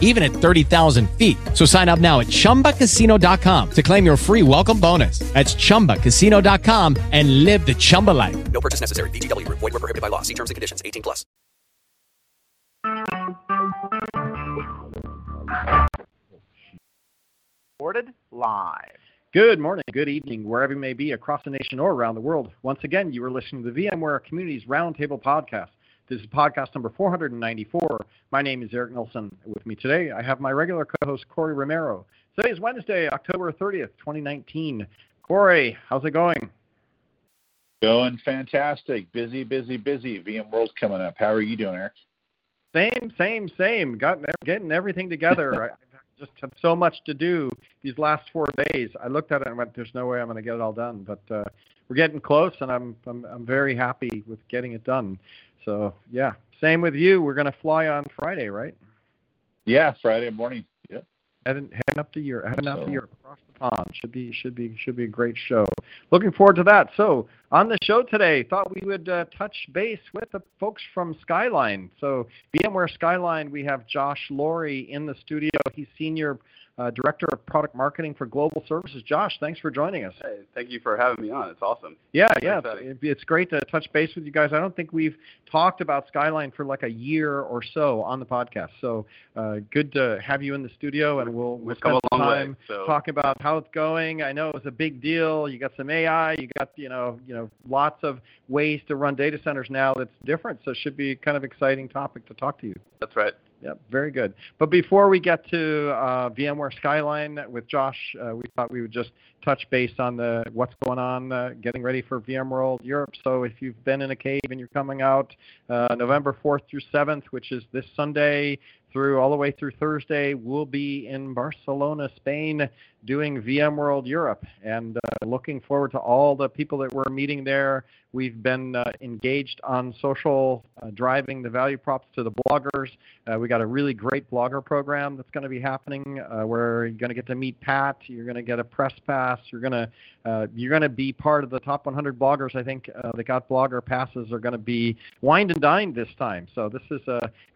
even at 30,000 feet. So sign up now at chumbacasino.com to claim your free welcome bonus. That's chumbacasino.com and live the Chumba life. No purchase necessary. VGW Group. Void were prohibited by law. See terms and conditions. 18 plus. Recorded live. Good morning, good evening, wherever you may be across the nation or around the world. Once again, you are listening to the VMware Communities Roundtable Podcast. This is podcast number 494. My name is Eric Nelson. With me today, I have my regular co host, Corey Romero. Today is Wednesday, October 30th, 2019. Corey, how's it going? Going fantastic. Busy, busy, busy. VMworld's coming up. How are you doing, Eric? Same, same, same. Got getting everything together. I just have so much to do these last four days. I looked at it and went, "There's no way I'm going to get it all done." But uh, we're getting close, and I'm, I'm I'm very happy with getting it done. So yeah, same with you. We're going to fly on Friday, right? Yeah, Friday morning. Yep. Heading heading up to Europe, heading up to Europe across the pond. Should be should be should be a great show. Looking forward to that. So on the show today, thought we would uh, touch base with the folks from Skyline. So VMware Skyline, we have Josh Lory in the studio. He's senior uh, director of product marketing for global services. Josh, thanks for joining us. Hey, thank you for having me on. It's awesome. Yeah, Very yeah, it's, it's great to touch base with you guys. I don't think we've talked about Skyline for like a year or so on the podcast. So uh, good to have you in the studio, and we'll we'll spend a long way, time so- talking about how it's going. I know it was a big deal. You got some AI. You got you know you know lots of ways to run data centers now that's different. So it should be kind of exciting topic to talk to you. That's right. Yep, very good. But before we get to uh, VMware Skyline with Josh, uh, we thought we would just touch base on the what's going on, uh, getting ready for VMworld Europe. So if you've been in a cave and you're coming out uh, November 4th through 7th, which is this Sunday through all the way through Thursday, we'll be in Barcelona, Spain, doing VMworld Europe, and uh, looking forward to all the people that we're meeting there. We've been uh, engaged on social, uh, driving the value props to the bloggers. Uh, we got a really great blogger program that's going to be happening uh, where you're going to get to meet Pat. You're going to get a press pass. You're going to uh, you're going to be part of the top 100 bloggers. I think that got blogger passes are going to be wined and dined this time. So this is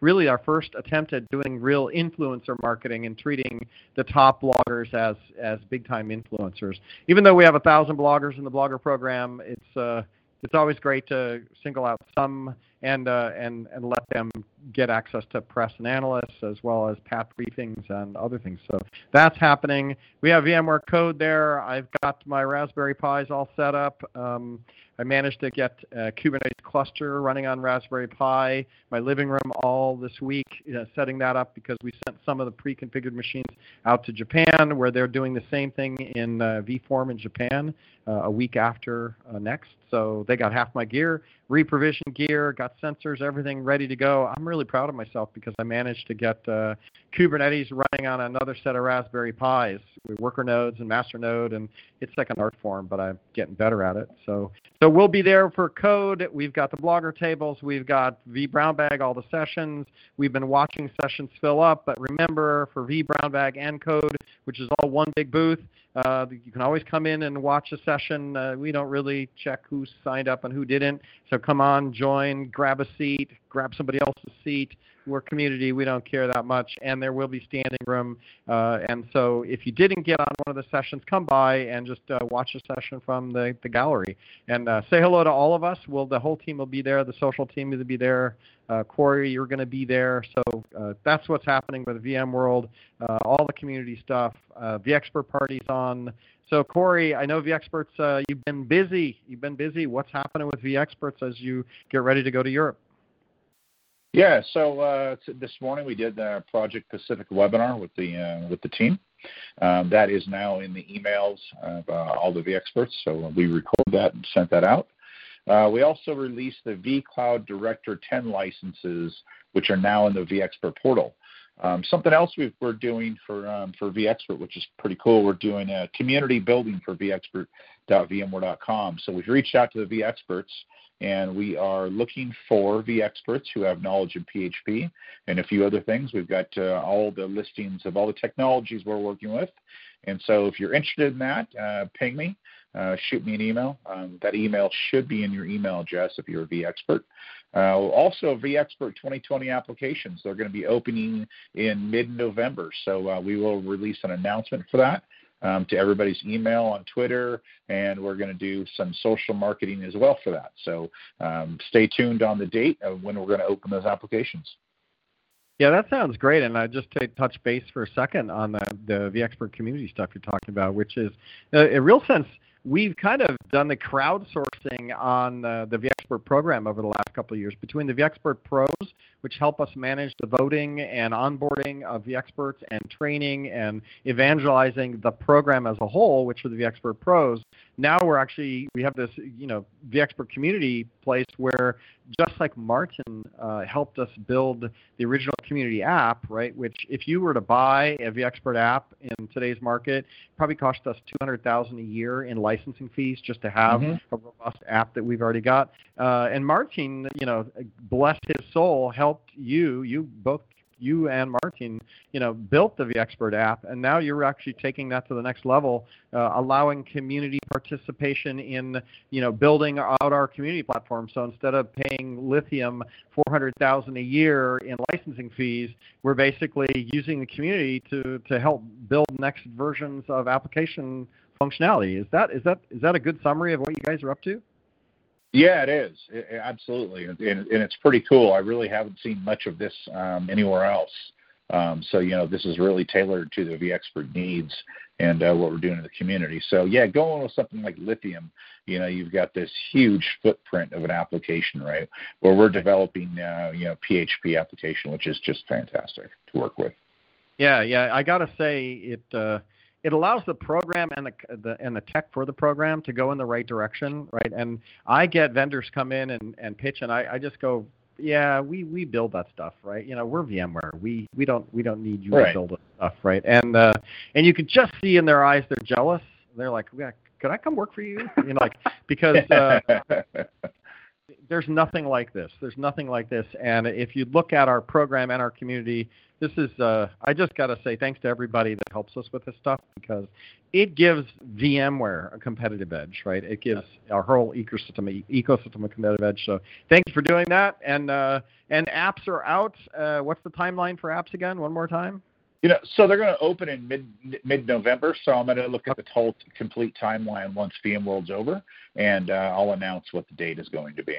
really our first attempt at doing real influencer marketing and treating the top bloggers as as big time influencers. Even though we have a thousand bloggers in the blogger program, it's uh, it's always great to single out some and uh, and and let them get access to press and analysts as well as path briefings and other things. So that's happening. We have VMware code there. I've got my Raspberry Pis all set up. Um, I managed to get a Kubernetes cluster running on Raspberry Pi. My living room all this week, you know, setting that up because we sent some of the pre-configured machines out to Japan, where they're doing the same thing in uh, vForum in Japan uh, a week after uh, next. So they got half my gear, reprovisioned gear, got sensors, everything ready to go. I'm really proud of myself because I managed to get uh, Kubernetes running on another set of Raspberry Pis with worker nodes and master node, and it's like an art form, but I'm getting better at it. So, so we'll be there for code. We've got the blogger tables. We've got V Brown Bag, all the sessions. We've been watching sessions fill up, but remember for V Brown Bag and code, which is all one big booth, uh, you can always come in and watch a session. Uh, we don't really check who signed up and who didn't. So come on, join, grab a seat, grab somebody else's seat. We're community. We don't care that much. And there will be standing room. Uh, and so if you didn't get on one of the sessions, come by and just uh, watch a session from the, the gallery. And uh, say hello to all of us. We'll, the whole team will be there. The social team will be there. Uh, Corey, you're going to be there. So uh, that's what's happening with VMworld, uh, all the community stuff. The expert party's on. So Corey, I know VExperts, uh, you've been busy. You've been busy. What's happening with VExperts as you get ready to go to Europe? Yeah, so uh, this morning we did the Project Pacific webinar with the uh, with the team. Um, that is now in the emails of uh, all the vExperts, so we recorded that and sent that out. Uh, we also released the vCloud Director 10 licenses, which are now in the vExpert portal. Um, something else we are doing for um, for vExpert, which is pretty cool, we're doing a community building for vExpert.vmware.com. So we've reached out to the vExperts and we are looking for the experts who have knowledge in PHP and a few other things. We've got uh, all the listings of all the technologies we're working with. And so if you're interested in that, uh, ping me, uh, shoot me an email. Um, that email should be in your email address if you're a vExpert. Uh, also, vExpert 2020 applications. They're going to be opening in mid-November, so uh, we will release an announcement for that um, to everybody's email on Twitter, and we're going to do some social marketing as well for that. So um, stay tuned on the date of when we're going to open those applications. Yeah, that sounds great. And I just to touch base for a second on the the vExpert community stuff you're talking about, which is uh, in real sense we've kind of done the crowdsourcing on the, the vExpert program over the last couple of years between the vExpert pros, which help us manage the voting and onboarding of vExperts and training and evangelizing the program as a whole, which are the vExpert pros. Now we're actually we have this you know vExpert community place where just like Martin uh, helped us build the original community app, right? Which if you were to buy a vExpert app in today's market, probably cost us two hundred thousand a year in licensing fees just to have mm-hmm. a robust app that we've already got. Uh, and Martin, you know, bless his soul, helped you. You both you and Martin, you know, built the vExpert app, and now you're actually taking that to the next level, uh, allowing community participation in, you know, building out our community platform. So instead of paying Lithium 400,000 a year in licensing fees, we're basically using the community to to help build next versions of application functionality. Is that is that is that a good summary of what you guys are up to? Yeah, it is it, absolutely, and, and, it's pretty cool. I really haven't seen much of this um, anywhere else. Um, so you know, this is really tailored to the vExpert needs and uh, what we're doing in the community. So yeah, going with something like Lithium, you know, you've got this huge footprint of an application, right? Where we're developing, uh, you know, PHP application, which is just fantastic to work with. Yeah, yeah, I gotta say it. Uh, it allows the program and the, the and the tech for the program to go in the right direction, right? And I get vendors come in and, and pitch, and I, I just go, yeah, we, we build that stuff, right? You know, we're VMware. We we don't we don't need you right. to build that stuff, right? And uh, and you can just see in their eyes they're jealous. They're like, yeah, could I come work for you? You know, like because uh, there's nothing like this. There's nothing like this. And if you look at our program and our community, this is uh, I just got to say thanks to everybody that helps us with this stuff because it gives VMware a competitive edge, right? It gives our whole ecosystem ecosystem a competitive edge. So thank you for doing that. And uh, and apps are out. Uh, what's the timeline for apps again? One more time. You know, so they're going to open in mid mid November. So I'm going to look at the whole complete timeline once VMworld's over, and uh, I'll announce what the date is going to be.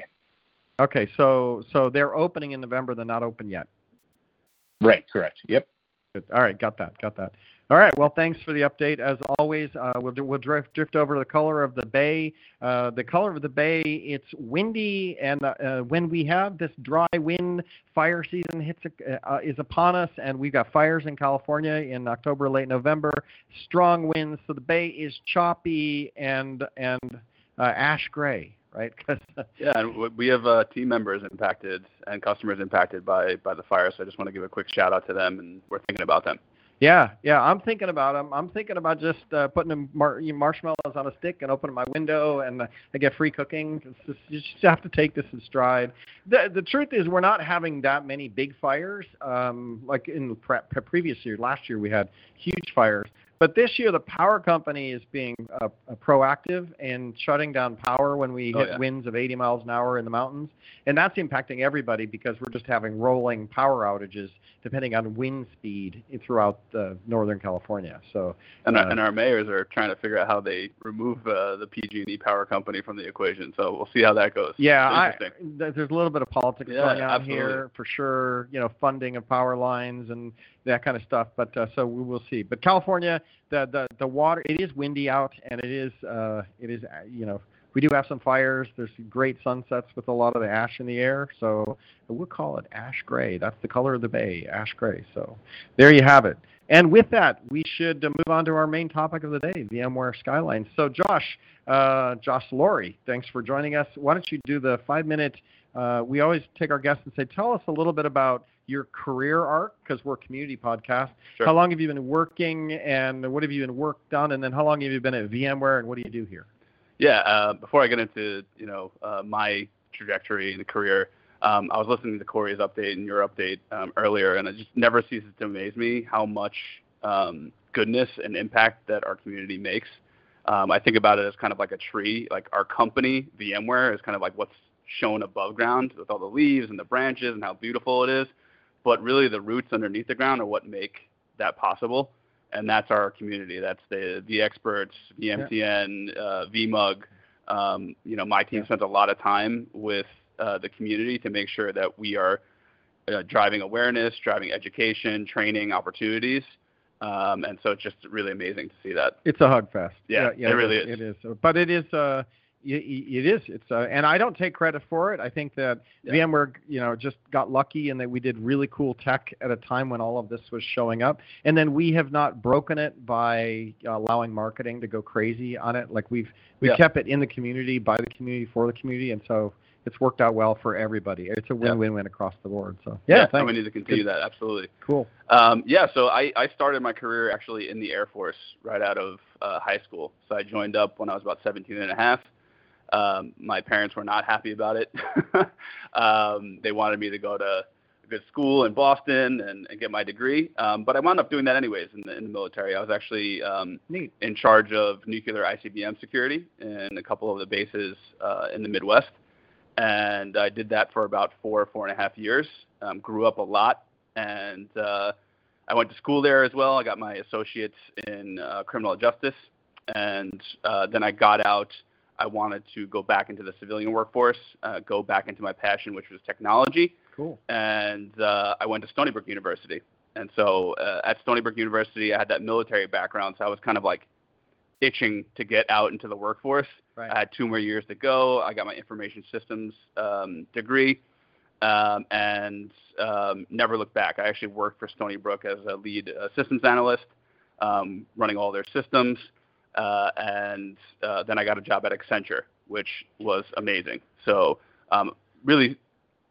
Okay, so so they're opening in November. They're not open yet. Right. Correct. Yep. Good. All right. Got that. Got that. All right. Well, thanks for the update. As always, uh, we'll, we'll drift, drift over to the color of the bay. Uh, the color of the bay, it's windy, and uh, uh when we have this dry wind, fire season hits uh, is upon us, and we've got fires in California in October, late November. Strong winds, so the bay is choppy and and uh, ash gray right? yeah, and we have uh, team members impacted and customers impacted by by the fire. So I just want to give a quick shout out to them, and we're thinking about them. Yeah, yeah, I'm thinking about them. I'm thinking about just uh, putting mar- marshmallows on a stick and opening my window, and uh, I get free cooking. Just, you just have to take this in stride. The the truth is, we're not having that many big fires. Um, like in the pre- previous year, last year we had huge fires. But this year, the power company is being uh, uh, proactive and shutting down power when we oh, hit yeah. winds of 80 miles an hour in the mountains, and that's impacting everybody because we're just having rolling power outages depending on wind speed throughout uh, Northern California. So, and our, uh, and our mayors are trying to figure out how they remove uh, the PG&E power company from the equation. So we'll see how that goes. Yeah, I, there's a little bit of politics yeah, going on absolutely. here for sure. You know, funding of power lines and that kind of stuff. But uh, so we will see. But California, the the the water, it is windy out, and it is uh, it is uh, you know we do have some fires. There's great sunsets with a lot of the ash in the air. So we'll call it ash gray. That's the color of the bay, ash gray. So there you have it. And with that, we should move on to our main topic of the day, VMware Skyline. So Josh, uh, Josh Lory, thanks for joining us. Why don't you do the five-minute? Uh, we always take our guests and say, tell us a little bit about your career arc because we're a community podcast. Sure. How long have you been working and what have you been worked on? And then how long have you been at VMware and what do you do here? Yeah, uh, before I get into you know uh, my trajectory in the career. Um, I was listening to Corey's update and your update um, earlier, and it just never ceases to amaze me how much um, goodness and impact that our community makes. Um, I think about it as kind of like a tree. Like our company, VMware, is kind of like what's shown above ground with all the leaves and the branches and how beautiful it is. But really, the roots underneath the ground are what make that possible, and that's our community. That's the the experts, VMTN, uh, VMUG. Um, you know, my team Yeah. spends a lot of time with uh, the community to make sure that we are uh, driving awareness, driving education, training opportunities. Um, and so it's just really amazing to see that. It's a hug fest. Yeah, it really is. is. It is. But it is. Uh, it is. It's. Uh, and I don't take credit for it. I think that Yeah. VMware, you know, just got lucky and that we did really cool tech at a time when all of this was showing up. And then we have not broken it by allowing marketing to go crazy on it. Like we've we've Yeah. kept it in the community, by the community, for the community, and so it's worked out well for everybody. It's a win-win-win across the board. So yeah, thanks. we need to continue that. Absolutely. Cool. Um, yeah, so I, I started my career actually in the Air Force right out of uh, high school. So I joined up when I was about 17 and a half. Um, my parents were not happy about it. um, they wanted me to go to a good school in Boston and, and get my degree. Um, but I wound up doing that anyways in the, in the military. I was actually um, Neat. in charge of nuclear ICBM security in a couple of the bases uh, in the Midwest. And I did that for about four, four and a half years. Um, grew up a lot. And uh, I went to school there as well. I got my associates in uh, criminal justice. And uh, then I got out. I wanted to go back into the civilian workforce, uh, go back into my passion, which was technology Cool. and uh, I went to Stony Brook University. And so uh, at Stony Brook University, I had that military background, so I was kind of like itching to get out into the workforce. Right. I had two more years to go. I got my information systems um, degree, um, and um, never looked back. I actually worked for Stony Brook as a lead uh, systems analyst, um, running all their systems, uh, and uh, then I got a job at Accenture, which was amazing. So um, really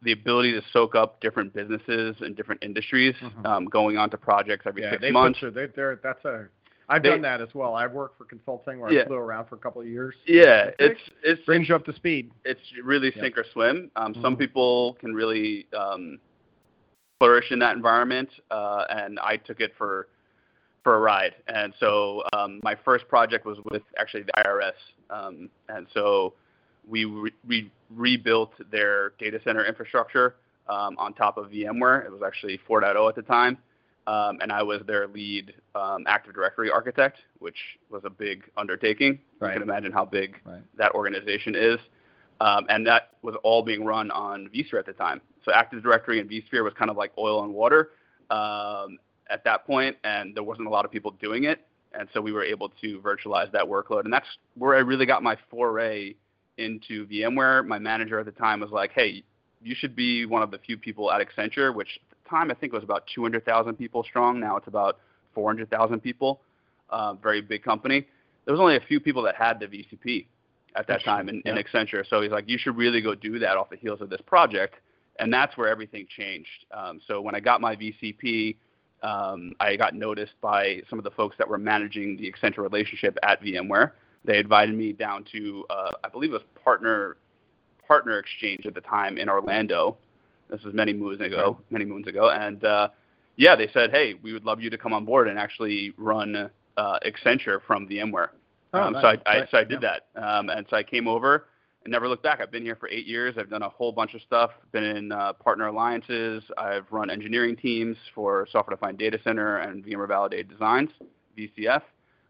the ability to soak up different businesses and different industries, Mhm. um, going on to projects every yeah, six they months. Put they're, they're, that's a. I've They- done that as well. I've worked for consulting where Yeah. I flew around for a couple of years. yeah, it's it's brings you up to speed. it's really Yeah. sink or swim. Um, Some Mhm. people can really um, flourish in that environment, uh, and I took it for for a ride. And so um, my first project was with actually the IRS, um, and so we re- we rebuilt their data center infrastructure um, on top of VMware. It was actually 4.0 at the time. Um, and I was their lead um, Active Directory architect, which was a big undertaking. Right. You can imagine how big Right. that organization is. Um, and that was all being run on vSphere at the time. So Active Directory and vSphere was kind of like oil and water um, at that point, and there wasn't a lot of people doing it. And so we were able to virtualize that workload. And that's where I really got my foray into VMware. My manager at the time was like, hey, you should be one of the few people at Accenture, which at the time I think was about 200,000 people strong. Now it's about 400,000 people. Uh, very big company. There was only a few people that had the VCP at that time in, in Accenture. So he's like, you should really go do that off the heels of this project. And that's where everything changed. Um, so when I got my VCP, um, I got noticed by some of the folks that were managing the Accenture relationship at VMware. They invited me down to, uh, I believe was partner partner exchange at the time in Orlando. This was many moons ago, many moons ago, and uh, yeah, they said, hey, we would love you to come on board and actually run uh, Accenture from VMware. Oh, um, nice. So I, I so I did that, um, and so I came over and never looked back. I've been here for eight years. I've done a whole bunch of stuff. Been in uh, partner alliances. I've run engineering teams for software-defined data center and VMware validated designs, VCF.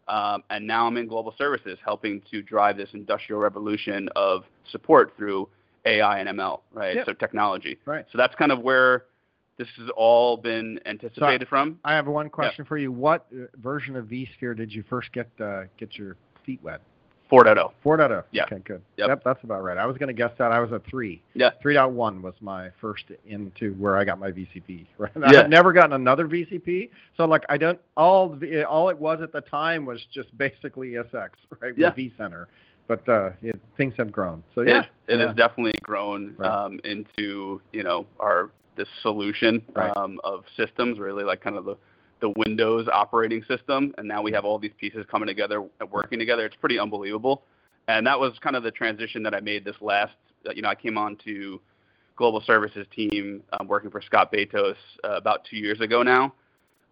Um, and now I'm in global services, helping to drive this industrial revolution of support through AI and ML, right? Yep. So technology. Right. So that's kind of where this has all been anticipated from. I have one question for you. What uh, version of vSphere did you first get uh, get your feet wet? 4.0. 4.0. Yeah. Okay, good. Yep. that's about right. I was going to guess that. I was a 3. Yeah. 3.1 was my first into where I got my VCP. Right. Yeah. I've never gotten another VCP. So like I don't all all it was at the time was just basically ESX, right? Yeah. With vCenter. But uh, it, things have grown. So yeah. it, it yeah. has definitely grown Right. um, into you know our this solution Right. um, of systems, really like kind of the the Windows operating system, and now we have all these pieces coming together and working together. It's pretty unbelievable, and that was kind of the transition that I made this last uh, you know, I came on to global services team um, working for Scott Bajtos uh, about two years ago now.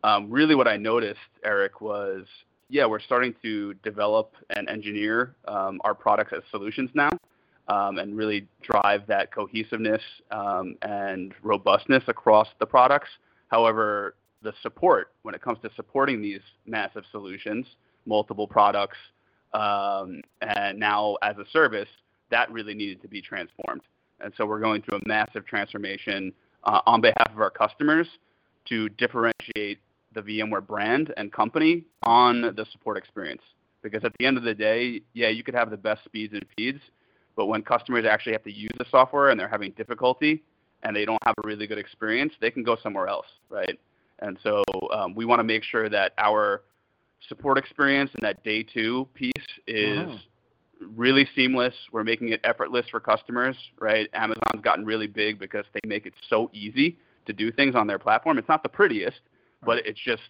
Um, really, what I noticed, Eric, was yeah, we're starting to develop and engineer um, our products as solutions now, um, and really drive that cohesiveness um, and robustness across the products. However, the support when it comes to supporting these massive solutions, multiple products, um, and now as a service, that really needed to be transformed. And so we're going through a massive transformation uh, on behalf of our customers to differentiate the VMware brand and company on the support experience. Because at the end of the day, yeah, you could have the best speeds and feeds, but when customers actually have to use the software and they're having difficulty and they don't have a really good experience, they can go somewhere else, right? And so um, we want to make sure that our support experience and that day two piece is Mhm. really seamless. We're making it effortless for customers, right? Amazon's gotten really big because they make it so easy to do things on their platform. It's not the prettiest, but it's just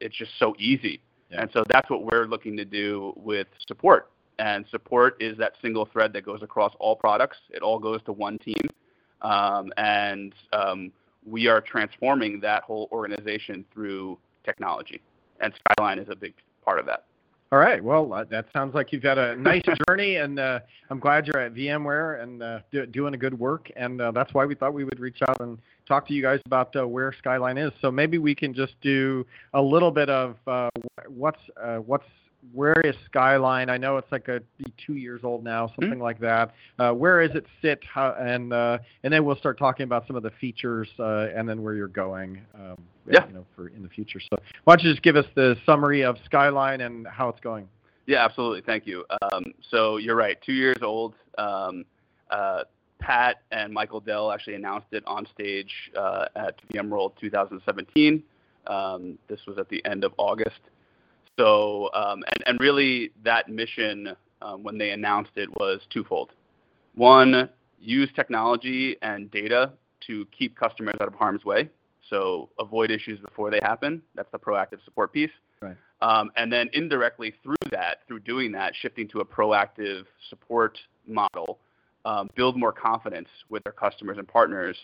it's just so easy. Yeah. And so that's what we're looking to do with support. And support is that single thread that goes across all products. It all goes to one team. Um, and um, we are transforming that whole organization through technology. And Skyline is a big part of that. All right. Well, uh, that sounds like you've had a nice journey, and uh, I'm glad you're at VMware and uh, do, doing a good work. And uh, that's why we thought we would reach out and talk to you guys about uh, where Skyline is. So maybe we can just do a little bit of uh, what's uh, what's where is Skyline? I know it's like a two years old now, something like that. Uh, where is it sit? How, and uh, and then we'll start talking about some of the features uh, and then where you're going. Um, Yeah. You know, for in the future. So why don't you just give us the summary of Skyline and how it's going? Yeah, absolutely. Thank you. Um, so you're right, two years old. Um, uh, Pat and Michael Dell actually announced it on stage uh, at VMworld 2017. Um, this was at the end of August. So, um, and, and really that mission, um, when they announced it, was twofold. One, use technology and data to keep customers out of harm's way. So avoid issues before they happen. That's the proactive support piece. Um, and then indirectly through that, through doing that, shifting to a proactive support model, um, build more confidence with our customers and partners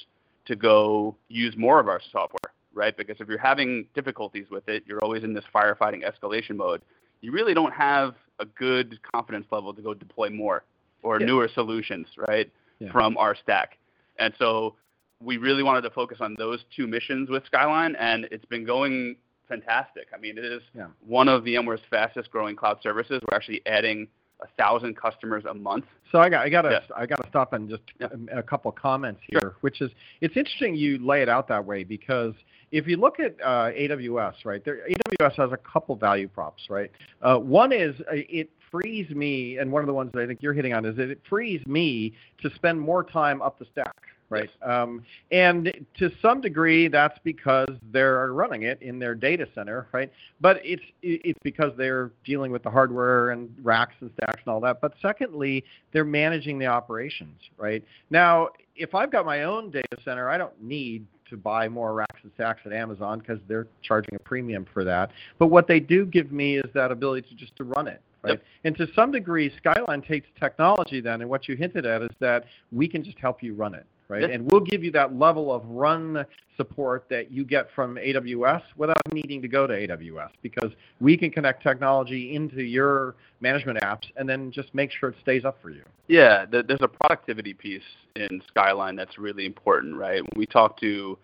to go use more of our software, right? Because if you're having difficulties with it, you're always in this firefighting escalation mode. You really don't have a good confidence level to go deploy more or Yeah. newer solutions, right, Yeah. from our stack. And so we really wanted to focus on those two missions with Skyline, and it's been going fantastic. I mean, it is Yeah. one of VMware's fastest growing cloud services. We're actually adding a thousand customers a month. So I got I got to Yeah. I got to stop and just Yeah. a, a couple of comments here, which is it's interesting you lay it out that way because if you look at uh, AWS, right, there, AWS has a couple value props, right. Uh, one is uh, it frees me, and one of the ones that I think you're hitting on is that it frees me to spend more time up the stack, right? Um, and to some degree, that's because they're running it in their data center, right? But it's it's because they're dealing with the hardware and racks and stacks and all that. But secondly, they're managing the operations, right? Now, if I've got my own data center, I don't need to buy more racks and stacks at Amazon because they're charging a premium for that. But what they do give me is that ability to just to run it, right? Yep. And to some degree, Skyline takes technology then, and what you hinted at is that we can just help you run it, right? And we'll give you that level of run support that you get from AWS without needing to go to AWS because we can connect technology into your management apps and then just make sure it stays up for you. Yeah, th- there's a productivity piece in Skyline that's really important, right? When we talk to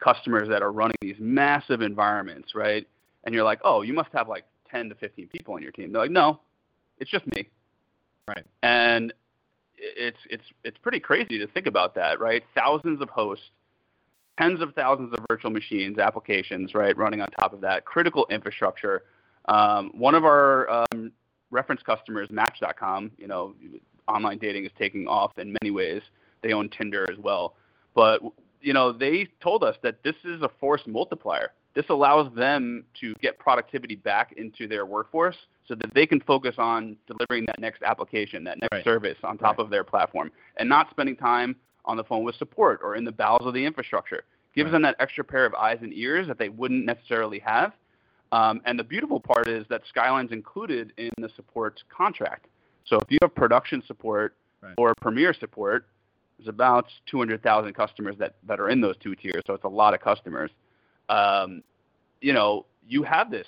customers that are running these massive environments, right? And you're like, oh, you must have like 10 to 15 people on your team. They're like, no, it's just me. Right. And it's it's it's pretty crazy to think about that, right? Thousands of hosts, tens of thousands of virtual machines, applications, right, running on top of that, critical infrastructure. Um, one of our um, reference customers, Match.com, you know, online dating is taking off in many ways. They own Tinder as well, but you know, they told us that this is a force multiplier. This allows them to get productivity back into their workforce so that they can focus on delivering that next application, that next Right. service on top Right. of their platform, and not spending time on the phone with support or in the bowels of the infrastructure. Gives Right. them that extra pair of eyes and ears that they wouldn't necessarily have. Um, and the beautiful part is that Skyline's included in the support contract. So if you have production support or premier support, There's about 200,000 customers that, that are in those two tiers, so it's a lot of customers. Um, you know, you have this.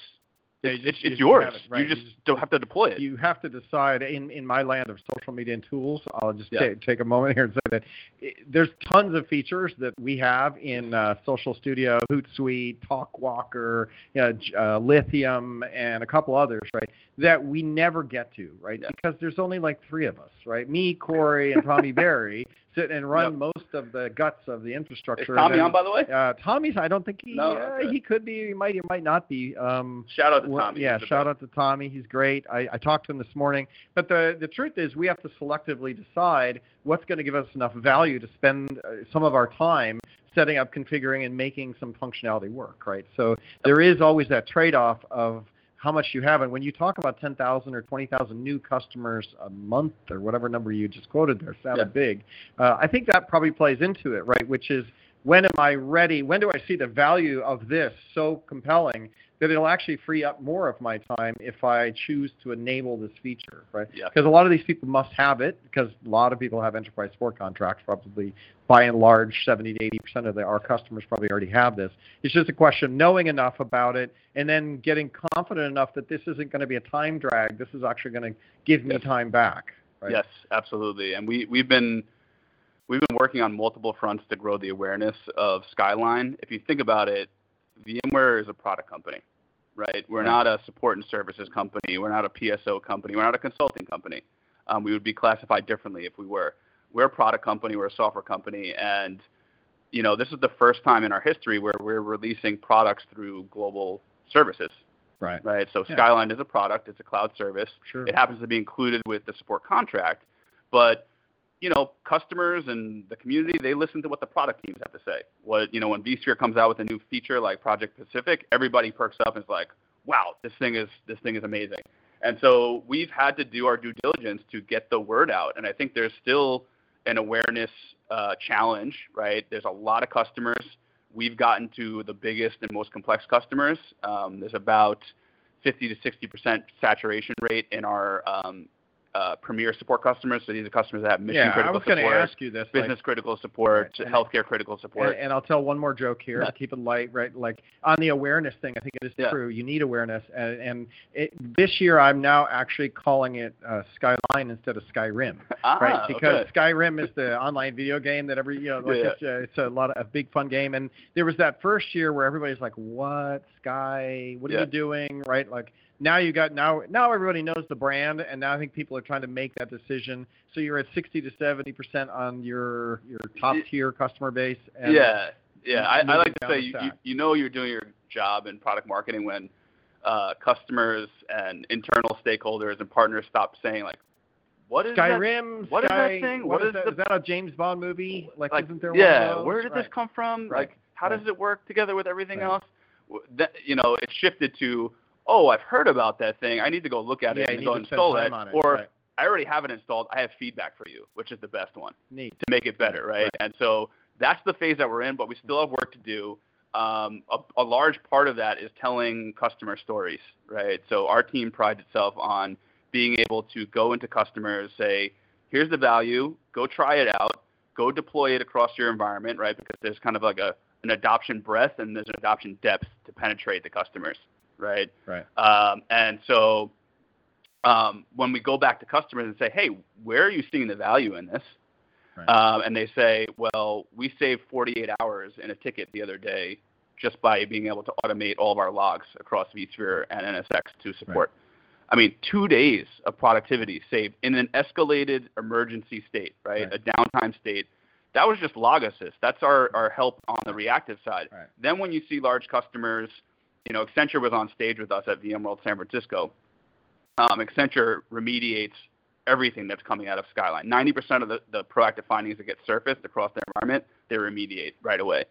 Yeah, It's, you it's, just- it's just yours. have it, right. You just don't have to deploy it. you have to decide in in my land of social media and tools i'll just Yeah. ta- take a moment here and say that i there's tons of features that we have in uh, social studio hootsuite talkwalker you know, uh, lithium and a couple others right that we never get to right Yeah. because there's only like three of us right me corey and tommy berry sit and run Yep. most of the guts of the infrastructure. Is Tommy and on, by the way? uh, Tommy's. I don't think he. No? uh, he could be. He might. He might not be. Um, Shout out to well, Tommy. Yeah, shout out to Tommy. He's great. I, I talked to him this morning. But the the truth is, we have to selectively decide what's going to give us enough value to spend uh, some of our time setting up, configuring, and making some functionality work. Right. So there is always that trade-off of how much you have. And when you talk about 10,000 or 20,000 new customers a month or whatever number you just quoted there sounded Yeah. big, uh, I think that probably plays into it, right? Which is when am I ready? When do I see the value of this so compelling that it'll actually free up more of my time if I choose to enable this feature, right? Yeah. Because a lot of these people must have it because a lot of people have enterprise support contracts, probably by and large, 70 to 80 percent of the, our customers probably already have this. It's just a question of knowing enough about it and then getting confident enough that this isn't going to be a time drag. This is actually going to give me Yes. time back. Right? Yes, absolutely. And we we've been we've been working on multiple fronts to grow the awareness of Skyline. If you think about it, VMware is a product company, right? We're not a support and services company. We're not a PSO company. We're not a consulting company. Um, we would be classified differently if we were. We're a product company. We're a software company, and you know this is the first time in our history where we're releasing products through global services, Right. right? So Yeah. Skyline is a product. It's a cloud service. Sure. It happens to be included with the support contract, but you know, customers and the community they listen to what the product teams have to say. What you know, when vSphere comes out with a new feature like Project Pacific, everybody perks up and is like, "Wow, this thing is this thing is amazing." And so we've had to do our due diligence to get the word out, and I think there's still an awareness uh, challenge, right? There's a lot of customers. We've gotten to the biggest and most complex customers. Um, there's about 50 to 60 percent saturation rate in our um, uh, premier support customers. So these are customers that have mission yeah, I critical was going to support, ask you this. like, business critical support, Right, and- healthcare critical support. And, and I'll tell one more joke here Yeah. to keep it light, right? Like on the awareness thing, I think it is Yeah. true. You need awareness, and, and it, this year I'm now actually calling it uh, Skyline instead of Skyrim, ah, right? Because okay. Skyrim is the online video game that every you know, like Yeah. it's, uh, it's a lot of a big fun game, and there was that first year where everybody's like, "What Sky? What are you doing?" Right? Like now you got now now everybody knows the brand, and now I think people are trying to make that decision. So you're at 60 to 70 percent on your your top tier customer base. And yeah, yeah. I, I like to say you, you, know you're doing your job in product marketing when uh, customers and internal stakeholders and partners stop saying like, "What is that Skyrim. what is that thing? What What is, that? the- Is that a James Bond movie? Like, like, isn't there yeah, where did right. this come from? Right. Like, how Right. does it work together with everything else? That, you know, it shifted to, oh, I've heard about that thing. I need to go look at yeah, it and go install it. it. Or right. I already have it installed. I have feedback for you, which is the best one Neat. to make it better, right? Right. And so that's the phase that we're in, but we still have work to do. Um, a, a large part of that is telling customer stories, right? So our team prides itself on being able to go into customers, say, here's the value, go try it out, go deploy it across your environment, right? Because there's kind of like a an adoption breadth and there's an adoption depth to penetrate the customers, right? Right. Um, and so um, when we go back to customers and say, hey, where are you seeing the value in this? Right. Um, and they say, well, we saved 48 hours in a ticket the other day just by being able to automate all of our logs across vSphere and NSX to support. Right. I mean, two days of productivity saved in an escalated emergency state, right? Right. A downtime state. That was just log assist. That's our, our help on the reactive side. Right. Then when you see large customers, you know, Accenture was on stage with us at VMworld San Francisco. Um, Accenture remediates everything that's coming out of Skyline. 90% of the, the proactive findings that get surfaced across their environment, they remediate right away.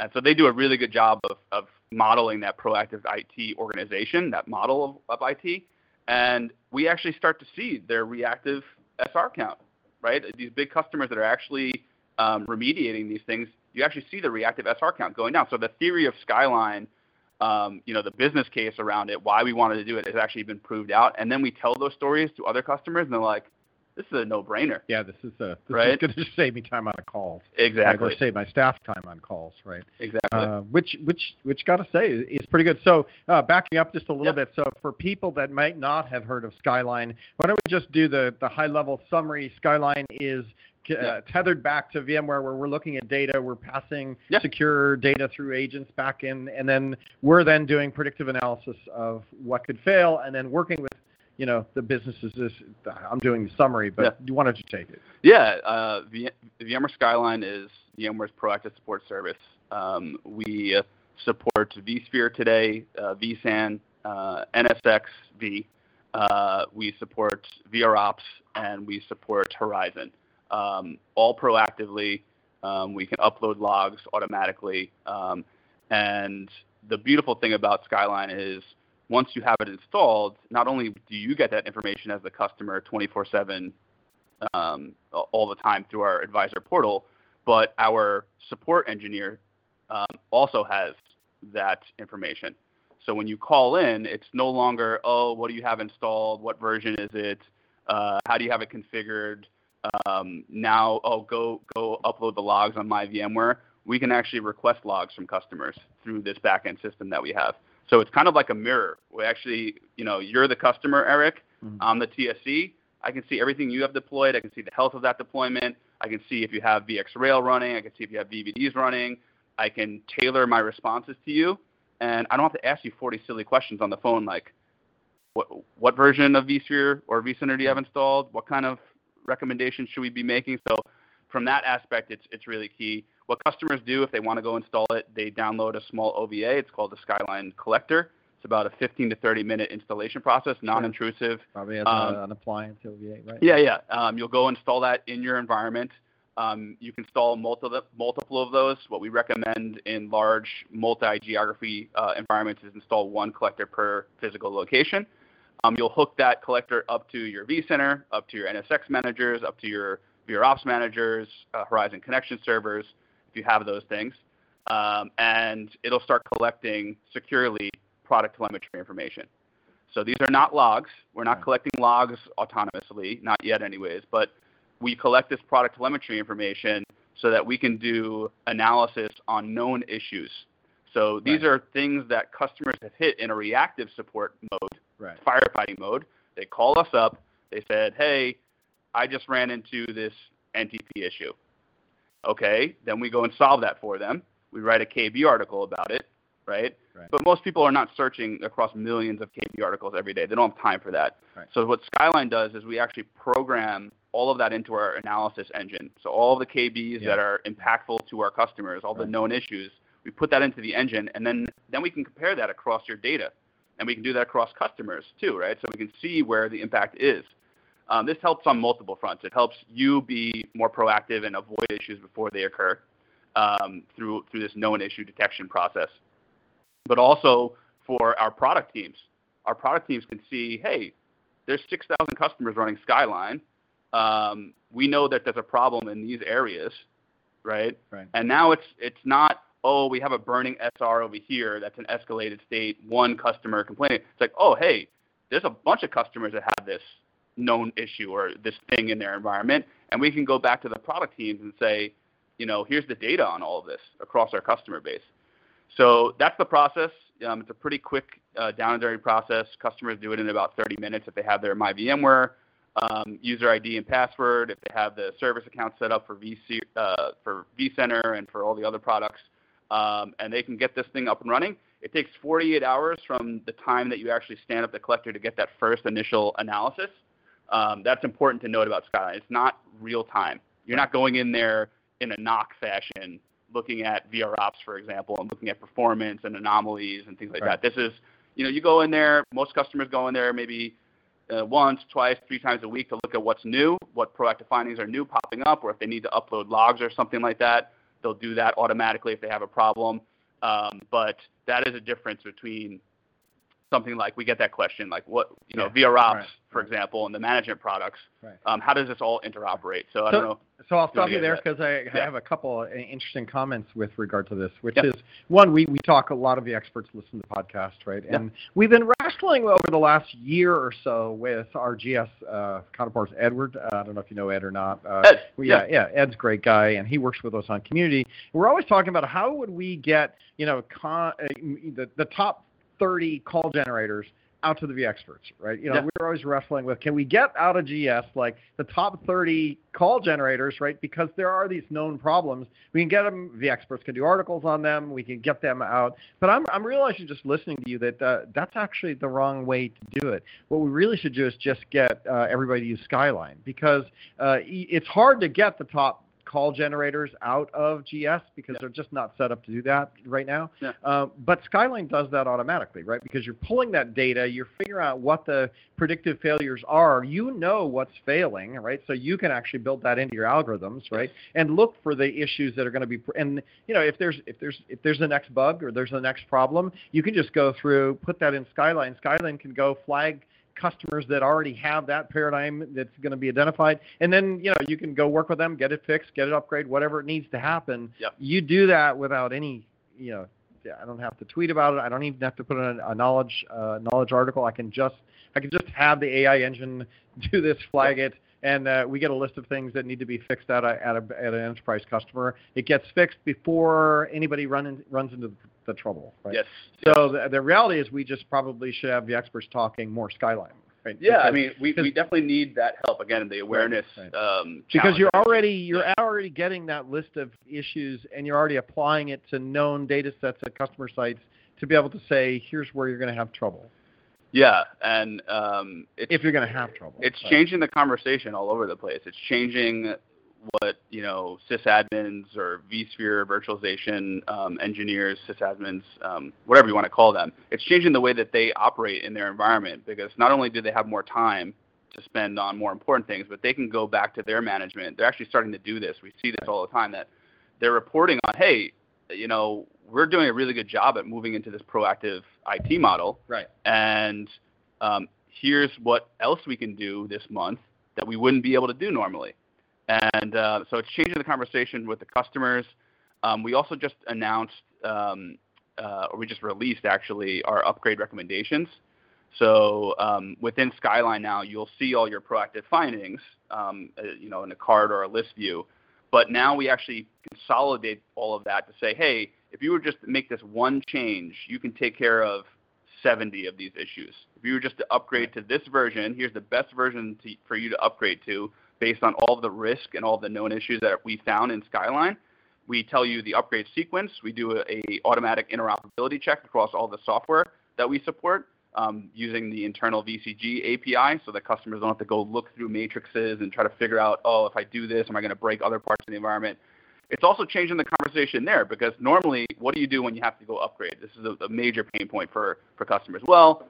And so they do a really good job of, of modeling that proactive IT organization, that model of, of IT. And we actually start to see their reactive SR count, right? These big customers that are actually um, remediating these things, you actually see the reactive SR count going down. So the theory of Skyline, um, you know, the business case around it, why we wanted to do it, has actually been proved out. And then we tell those stories to other customers, and they're like, this is a no-brainer. Yeah, this is a this Right? going to save me time on calls. Exactly. Or save my staff time on calls, right? Exactly. Uh, which which which got to say is pretty good. So uh, backing up just a little Yeah. bit. So for people that might not have heard of Skyline, why don't we just do the the high level summary? Skyline is Yeah. tethered back to VMware, where we're looking at data, we're passing Yeah. secure data through agents back in, and then we're then doing predictive analysis of what could fail, and then working with you know the businesses. Is I'm doing the summary, but Yeah. why don't you take it? Yeah, uh, v- VMware Skyline is VMware's proactive support service. Um, we uh, support vSphere today, uh, vSAN, uh, NSX-V. Uh, we support VROps, and we support Horizon. Um, all proactively. Um, we can upload logs automatically. Um, and the beautiful thing about Skyline is once you have it installed, not only do you get that information as the customer 24/7 um, all the time through our advisor portal, but our support engineer um, also has that information. So when you call in, it's no longer, oh, what do you have installed? What version is it? Uh, how do you have it configured? Um, now, oh, go go upload the logs on my VMware. We can actually request logs from customers through this backend system that we have. So it's kind of like a mirror. We actually, you know, you're the customer, Eric. Mhm. I'm the TSC. I can see everything you have deployed. I can see the health of that deployment. I can see if you have VxRail running. I can see if you have VVDs running. I can tailor my responses to you, and I don't have to ask you 40 silly questions on the phone like, what, what version of vSphere or vCenter do you have installed? What kind of recommendations should we be making? So from that aspect, it's, it's really key. What customers do if they want to go install it, they download a small OVA. It's called the Skyline Collector. It's about a 15 to 30 minute installation process, non-intrusive. Probably as Um, a, an appliance OVA, right? Yeah, yeah. Um, you'll go install that in your environment. Um, you can install multiple multiple of those. What we recommend in large multi-geography uh, environments is install one collector per physical location. Um, you'll hook that collector up to your vCenter, up to your NSX managers, up to your VROps managers, uh, Horizon connection servers, if you have those things, um, and it'll start collecting securely product telemetry information. So these are not logs. We're not collecting logs autonomously, not yet, anyways. But we collect this product telemetry information so that we can do analysis on known issues. So these Right. are things that customers have hit in a reactive support mode, Right. firefighting mode. They call us up. They said, "Hey, I just ran into this NTP issue." Okay, then we go and solve that for them. We write a KB article about it, right? Right. But most people are not searching across millions of KB articles every day. They don't have time for that. Right. So what Skyline does is we actually program all of that into our analysis engine. So all the KBs Yeah. that are impactful to our customers, all the known issues, we put that into the engine, and then then we can compare that across your data, and we can do that across customers too, right? So we can see where the impact is. Um, this helps on multiple fronts. It helps you be more proactive and avoid issues before they occur um, through through this known issue detection process. But also for our product teams, our product teams can see, hey, there's 6,000 customers running Skyline. Um, we know that there's a problem in these areas, right? Right. And now it's it's not oh we have a burning SR over here that's an escalated state. One customer complaining. It's like oh hey, there's a bunch of customers that have this known issue or this thing in their environment, and we can go back to the product teams and say, you know, here's the data on all of this across our customer base. So that's the process. Um, it's a pretty quick uh, down and dirty process. Customers do it in about 30 minutes if they have their My VMware um, user ID and password, if they have the service account set up for VC, uh, for vCenter and for all the other products, um, and they can get this thing up and running. It takes 48 hours from the time that you actually stand up the collector to get that first initial analysis. Um, that's important to note about Skyline. It's not real time. You're not going in there in a NOC fashion looking at VROps, for example, and looking at performance and anomalies and things like Right. that. This is, you know, you go in there, most customers go in there maybe uh, once, twice, three times a week to look at what's new, what proactive findings are new popping up, or if they need to upload logs or something like that, they'll do that automatically if they have a problem. Um, but that is a difference between something like we get that question, like what you know, Yeah, VROps, right, for example, and the management products. Right. Um, how does this all interoperate? So, I don't know. So I'll stop you there because I Yeah. have a couple of interesting comments with regard to this, which Yeah. is one, we, we talk a lot of the experts listen to the podcast, right? And we've been wrestling over the last year or so with our GS uh, counterparts, Edward. Uh, I don't know if you know Ed or not. Uh, Ed, yeah, yeah, Ed's a great guy, and he works with us on community. We're always talking about how would we get, you know, con- uh, the, the top 30 call generators out to the V experts, right? You know, Yeah. we're always wrestling with can we get out of GS like the top 30 call generators, right? Because there are these known problems. We can get them. The experts can do articles on them. We can get them out. But I'm I'm realizing just listening to you that uh, that's actually the wrong way to do it. What we really should do is just get uh, everybody to use Skyline because uh, it's hard to get the top call generators out of GS because Yeah. they're just not set up to do that right now. Yeah. Uh, but Skyline does that automatically, right? Because you're pulling that data, you're figuring out what the predictive failures are. You know what's failing, right? So you can actually build that into your algorithms, right? And look for the issues that are going to be. And you know, if there's if there's if there's the next bug or there's the next problem, you can just go through, put that in Skyline. Skyline can go flag customers that already have that paradigm that's going to be identified and then you know you can go work with them get it fixed get it upgrade whatever it needs to happen Yep. you do that without any you know I don't have to tweet about it. I don't even have to put in a, a knowledge uh, knowledge article. I can just I can just have the AI engine do this, flag it, and uh, we get a list of things that need to be fixed at a, at, a, at an enterprise customer. It gets fixed before anybody run in, runs into the trouble. Right? Yes. So the, the reality is we just probably should have the experts talking more Skyline. Right? Yeah, I mean, we, we definitely need that help again. The awareness. right. Um, because you're already you're already getting that list of issues and you're already applying it to known data sets at customer sites to be able to say here's where you're going to have trouble Yeah, and um, it's if you're going to have trouble. it's Right. changing the conversation all over the place. It's changing what you know sysadmins or vSphere virtualization um, engineers, sysadmins, um, whatever you want to call them. It's changing the way that they operate in their environment because not only do they have more time to spend on more important things, but they can go back to their management. They're actually starting to do this. We see this all the time that they're reporting on, hey, you know, we're doing a really good job at moving into this proactive IT model Right. and um, here's what else we can do this month that we wouldn't be able to do normally. And uh, so it's changing the conversation with the customers. Um, we also just announced, um, uh, or we just released actually, our upgrade recommendations. So um, within Skyline now, you'll see all your proactive findings, um, uh, you know, in a card or a list view. But now we actually consolidate all of that to say, hey, if you were just to make this one change, you can take care of 70 of these issues. If you were just to upgrade to this version, here's the best version to, for you to upgrade to based on all the risk and all the known issues that we found in Skyline. We tell you the upgrade sequence. We do a, a automatic interoperability check across all the software that we support um, using the internal VCG API so that customers don't have to go look through matrices and try to figure out, oh, if I do this, am I going to break other parts of the environment? It's also changing the conversation there because normally, what do you do when you have to go upgrade? This is a, a major pain point for, for customers. Well,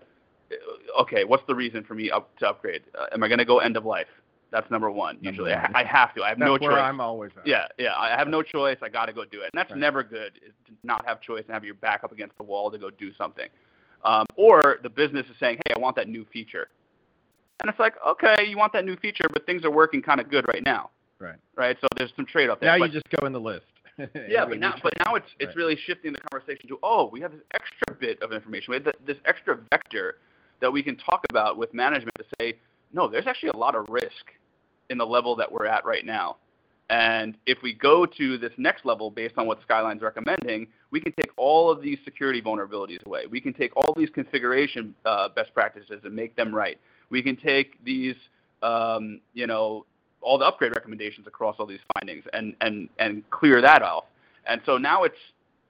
uh, okay, what's the reason for me up, to upgrade? Uh, am I going to go end of life? That's number one. Number Usually, one. I, I have to. I have That's no where choice. I'm always at. Yeah, yeah. I have no choice. I got to go do it, and that's Right. never good. To not have choice and have your back up against the wall to go do something. Um, or the business is saying, "Hey, I want that new feature," and it's like, "Okay, you want that new feature, but things are working kind of good right now." Right. Right. So there's some trade-off there. Now But- you just go in the list. yeah, but now, but now it's it's Right. really shifting the conversation to oh, we have this extra bit of information, we have th- this extra vector that we can talk about with management to say no, there's actually a lot of risk in the level that we're at right now, and if we go to this next level based on what Skyline's recommending, we can take all of these security vulnerabilities away. We can take all these configuration uh, best practices and make them right. We can take these um, you know all the upgrade recommendations across all these findings and, and, and clear that off. And so now it's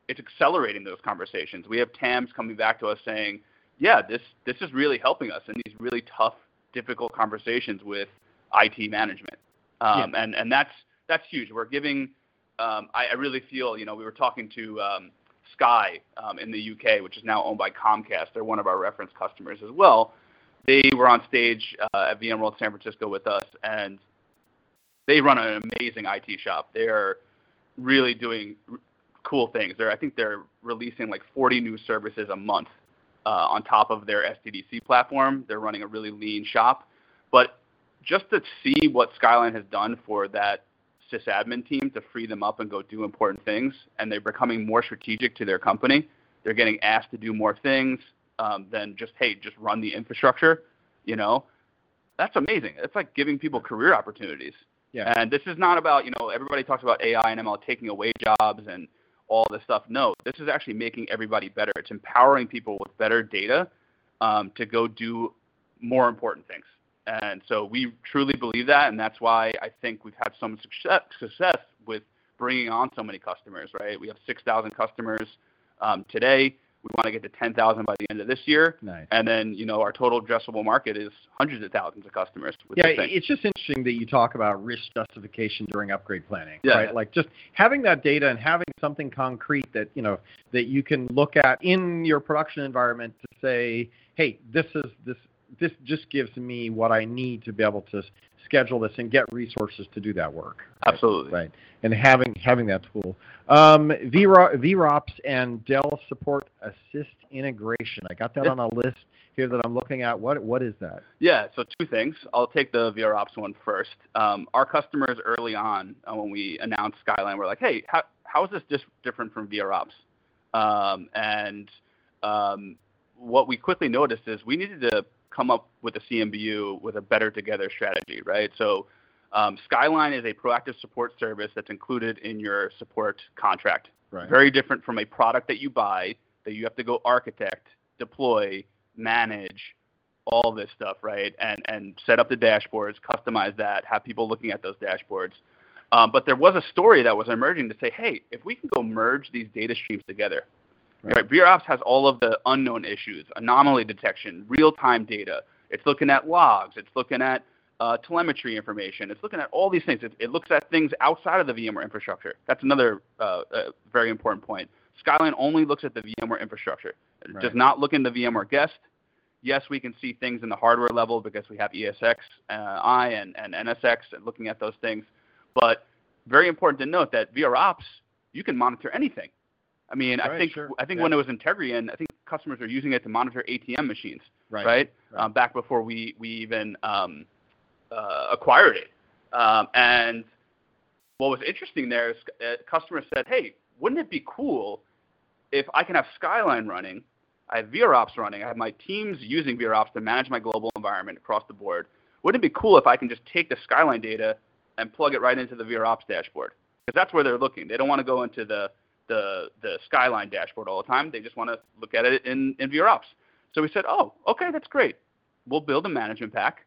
it's accelerating those conversations. We have TAMs coming back to us saying, yeah, this this is really helping us in these really tough, difficult conversations with IT management. Um, and, and that's that's huge. We're giving um, I, I really feel, you know, we were talking to um, Sky um, in the UK, which is now owned by Comcast. They're one of our reference customers as well. They were on stage uh, at VMworld San Francisco with us, and they run an amazing IT shop. They're really doing cool things. They're, I think they're releasing like 40 new services a month uh, on top of their SDDC platform. They're running a really lean shop. But just to see what Skyline has done for that sysadmin team to free them up and go do important things, and they're becoming more strategic to their company. They're getting asked to do more things um, than just hey, just run the infrastructure. You know, that's amazing. It's like giving people career opportunities. Yeah. And this is not about you know everybody talks about AI and ML taking away jobs and all this stuff. No, this is actually making everybody better. It's empowering people with better data um, to go do more important things. And so we truly believe that, and that's why I think we've had some success, success with bringing on so many customers. Right? We have 6,000 customers um, today. We want to get to 10,000 by the end of this year. Nice. And then, you know, our total addressable market is hundreds of thousands of customers. Yeah, it's just interesting that you talk about risk justification during upgrade planning, Yeah. right? Like just having that data and having something concrete that you know that you can look at in your production environment to say, hey, this is this this just gives me what I need to be able to schedule this and get resources to do that work. right? Absolutely. Right, and having having that tool, um, VRO, VROPS and Dell Support Assist integration. I got that on a list here that I'm looking at. What what is that? Yeah, so two things. I'll take the VROps one first. Um, our customers early on, uh, when we announced Skyline, were like, hey, how, how is this just different from VROps? Um, and um, what we quickly noticed is we needed to come up with a CMBU with a better together strategy, right? So um, Skyline is a proactive support service that's included in your support contract. Right. Very different from a product that you buy that you have to go architect, deploy, manage, all this stuff, right? And and set up the dashboards, customize that, have people looking at those dashboards. Um, but there was a story that was emerging to say, hey, if we can go merge these data streams together, Right. VROps has all of the unknown issues, anomaly detection, real-time data. It's looking at logs. It's looking at uh, telemetry information. It's looking at all these things. It, it looks at things outside of the VMware infrastructure. That's another uh, uh, very important point. Skyline only looks at the VMware infrastructure. It Right. does not look in the VMware guest. Yes, we can see things in the hardware level because we have ESX, uh, I, and, and NSX and looking at those things. But very important to note that VROps, you can monitor anything. I mean, I think sure. I think Yeah. when it was Integrien, I think customers are using it to monitor ATM machines, Right. right? Right. Um, back before we we even um, uh, acquired it. Um, and what was interesting there is uh, customers said, "Hey, wouldn't it be cool if I can have Skyline running, I have VROps running, I have my teams using VROps to manage my global environment across the board. Wouldn't it be cool if I can just take the Skyline data and plug it right into the VROps dashboard? Because that's where they're looking. They don't want to go into the the the Skyline dashboard all the time. They just want to look at it in in VROps. So we said, oh, okay, that's great. We'll build a management pack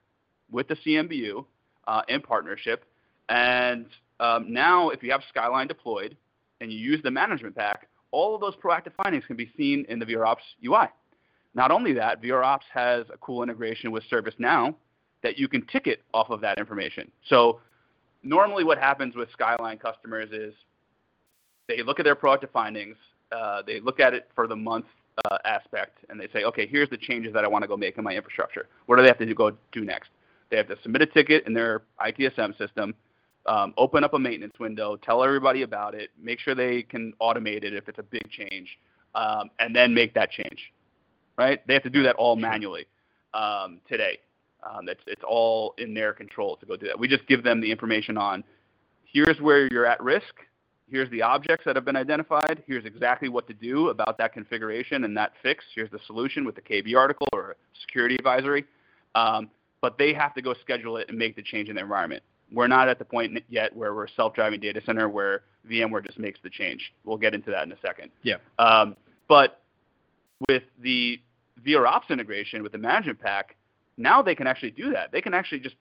with the CMBU uh, in partnership, and um, now if you have Skyline deployed and you use the management pack, all of those proactive findings can be seen in the VROps UI. Not only that, VROps has a cool integration with ServiceNow that you can ticket off of that information. So normally what happens with Skyline customers is they look at their proactive findings, uh, they look at it for the month uh, aspect, and they say, okay, here's the changes that I want to go make in my infrastructure. What do they have to do, go do next? They have to submit a ticket in their ITSM system, um, open up a maintenance window, tell everybody about it, make sure they can automate it if it's a big change, um, and then make that change. Right? They have to do that all manually um, today. Um, it's, it's all in their control to go do that. We just give them the information on here's where you're at risk, here's the objects that have been identified, here's exactly what to do about that configuration and that fix, here's the solution with the KB article or security advisory. Um, but they have to go schedule it and make the change in the environment. We're not at the point yet where we're a self-driving data center where VMware just makes the change. We'll get into that in a second. Yeah. Um, but with the VROps integration with the management pack, now they can actually do that. They can actually just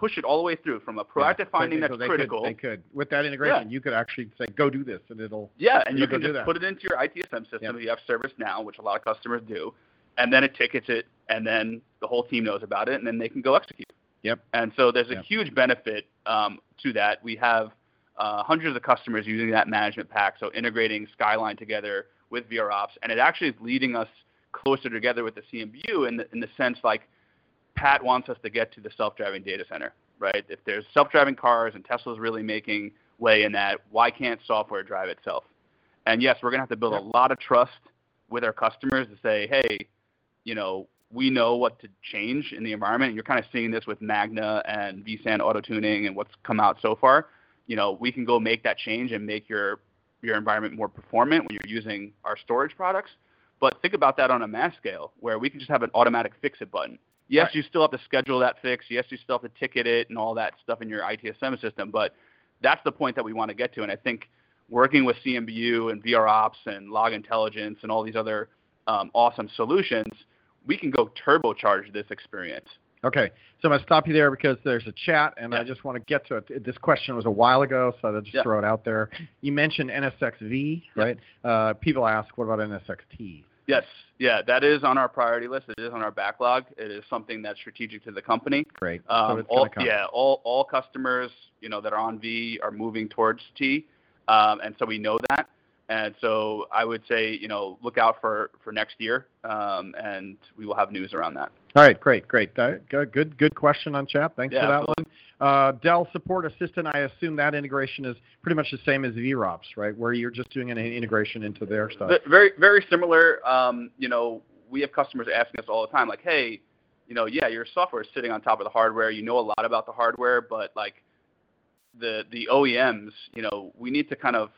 push it all the way through from a proactive Yeah, finding so that's they critical. Could, they could with that integration, Yeah. you could actually say, "Go do this," and it'll. Yeah, and you can just put it into your ITSM system. Yep. if You have ServiceNow, which a lot of customers do, and then it tickets it, and then the whole team knows about it, and then they can go execute. Yep. And so there's a Yep. huge benefit um, to that. We have uh, hundreds of customers using that management pack, so integrating Skyline together with VROps, and it actually is leading us closer together with the CMBU in the, in the sense like Pat wants us to get to the self-driving data center, right? If there's self-driving cars and Tesla's really making way in that, why can't software drive itself? And yes, we're going to have to build a lot of trust with our customers to say, hey, you know, we know what to change in the environment. You're kind of seeing this with Magna and vSAN auto tuning and what's come out so far. You know, we can go make that change and make your your environment more performant when you're using our storage products. But think about that on a mass scale, where we can just have an automatic fix it button. Yes, Right. you still have to schedule that fix. Yes, you still have to ticket it and all that stuff in your ITSM system. But that's the point that we want to get to. And I think working with CMBU and VR Ops and Log Intelligence and all these other um, awesome solutions, we can go turbocharge this experience. Okay, so I'm going to stop you there because there's a chat, and I just want to get to it. This question was a while ago, so I'll just Yeah. throw it out there. You mentioned NSXV, right? Uh, people ask, what about NSXT? Yes, yeah, that is on our priority list. It is on our backlog. It is something that's strategic to the company. Great. so Um, it's all, going to come. yeah, all all customers, you know, that are on V are moving towards T, um, and so we know that. And so I would say, you know, look out for for next year, um, and we will have news around that. All right, great, great. Uh, good, good, good question on chat. Thanks Yeah, for that absolutely. one. Uh, Dell Support Assistant, I assume that integration is pretty much the same as VROPS, right? Where you're just doing an integration into their stuff. Very very similar. Um, you know, we have customers asking us all the time, like, hey, you know, yeah, your software is sitting on top of the hardware. You know a lot about the hardware, but like the the OEMs, you know, we need to kind of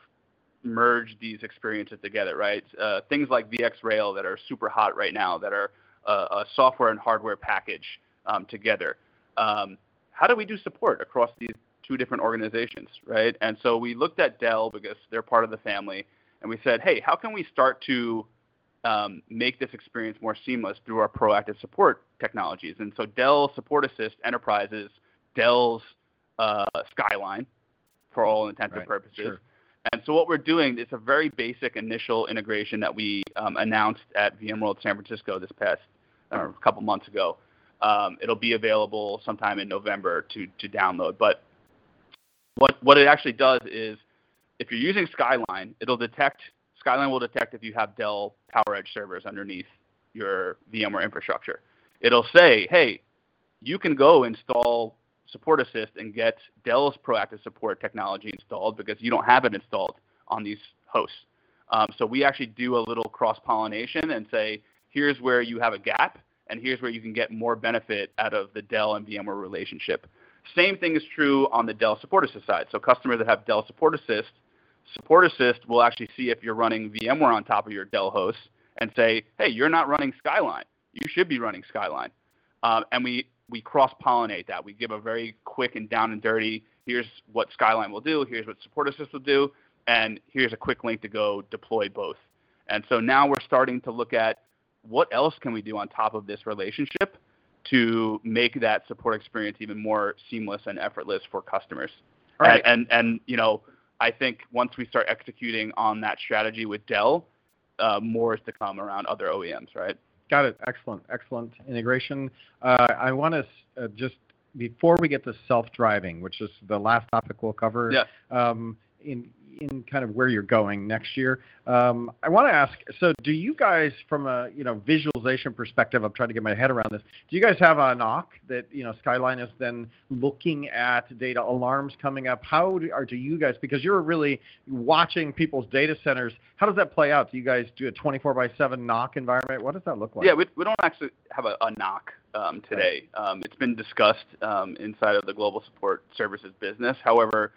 merge these experiences together, right? Uh, things like VX Rail that are super hot right now, that are uh, a software and hardware package um, together. Um, how do we do support across these two different organizations, right? And so we looked at Dell because they're part of the family, and we said, hey, how can we start to um, make this experience more seamless through our proactive support technologies? And so Dell Support Assist Enterprises, Dell's uh, Skyline, for all intents Right, and purposes. sure. And so what we're doing is a very basic initial integration that we um, announced at VMworld San Francisco this past a couple months ago. Um, it'll be available sometime in November to to download. But what what it actually does is, if you're using Skyline, it'll detect Skyline will detect if you have Dell PowerEdge servers underneath your VMware infrastructure. It'll say, hey, you can go install Support Assist and get Dell's proactive support technology installed because you don't have it installed on these hosts. Um, so we actually do a little cross pollination and say, here's where you have a gap, and here's where you can get more benefit out of the Dell and VMware relationship. Same thing is true on the Dell Support Assist side. So customers that have Dell Support Assist, Support Assist will actually see if you're running VMware on top of your Dell hosts and say, hey, you're not running Skyline. You should be running Skyline. Um, and we, we cross pollinate that. We give a very quick and down and dirty, here's what Skyline will do, here's what Support Assist will do, and here's a quick link to go deploy both. And so now we're starting to look at what else can we do on top of this relationship to make that support experience even more seamless and effortless for customers. Right. And, and, and you know, I think once we start executing on that strategy with Dell, uh, more is to come around other OEMs, right? Got it. Excellent, excellent integration. Uh, I want to uh, just before we get to self-driving, which is the last topic we'll cover. Yeah. Um, in in kind of where you're going next year, um, I want to ask. So, do you guys, from a you know visualization perspective, I'm trying to get my head around this. Do you guys have a NOC that you know Skyline is then looking at data alarms coming up? How do, or do you guys, because you're really watching people's data centers, how does that play out? Do you guys do a 24 by 7 NOC environment? What does that look like? Yeah, we, we don't actually have a, a NOC um, today. Um, it's been discussed um, inside of the global support services business. However,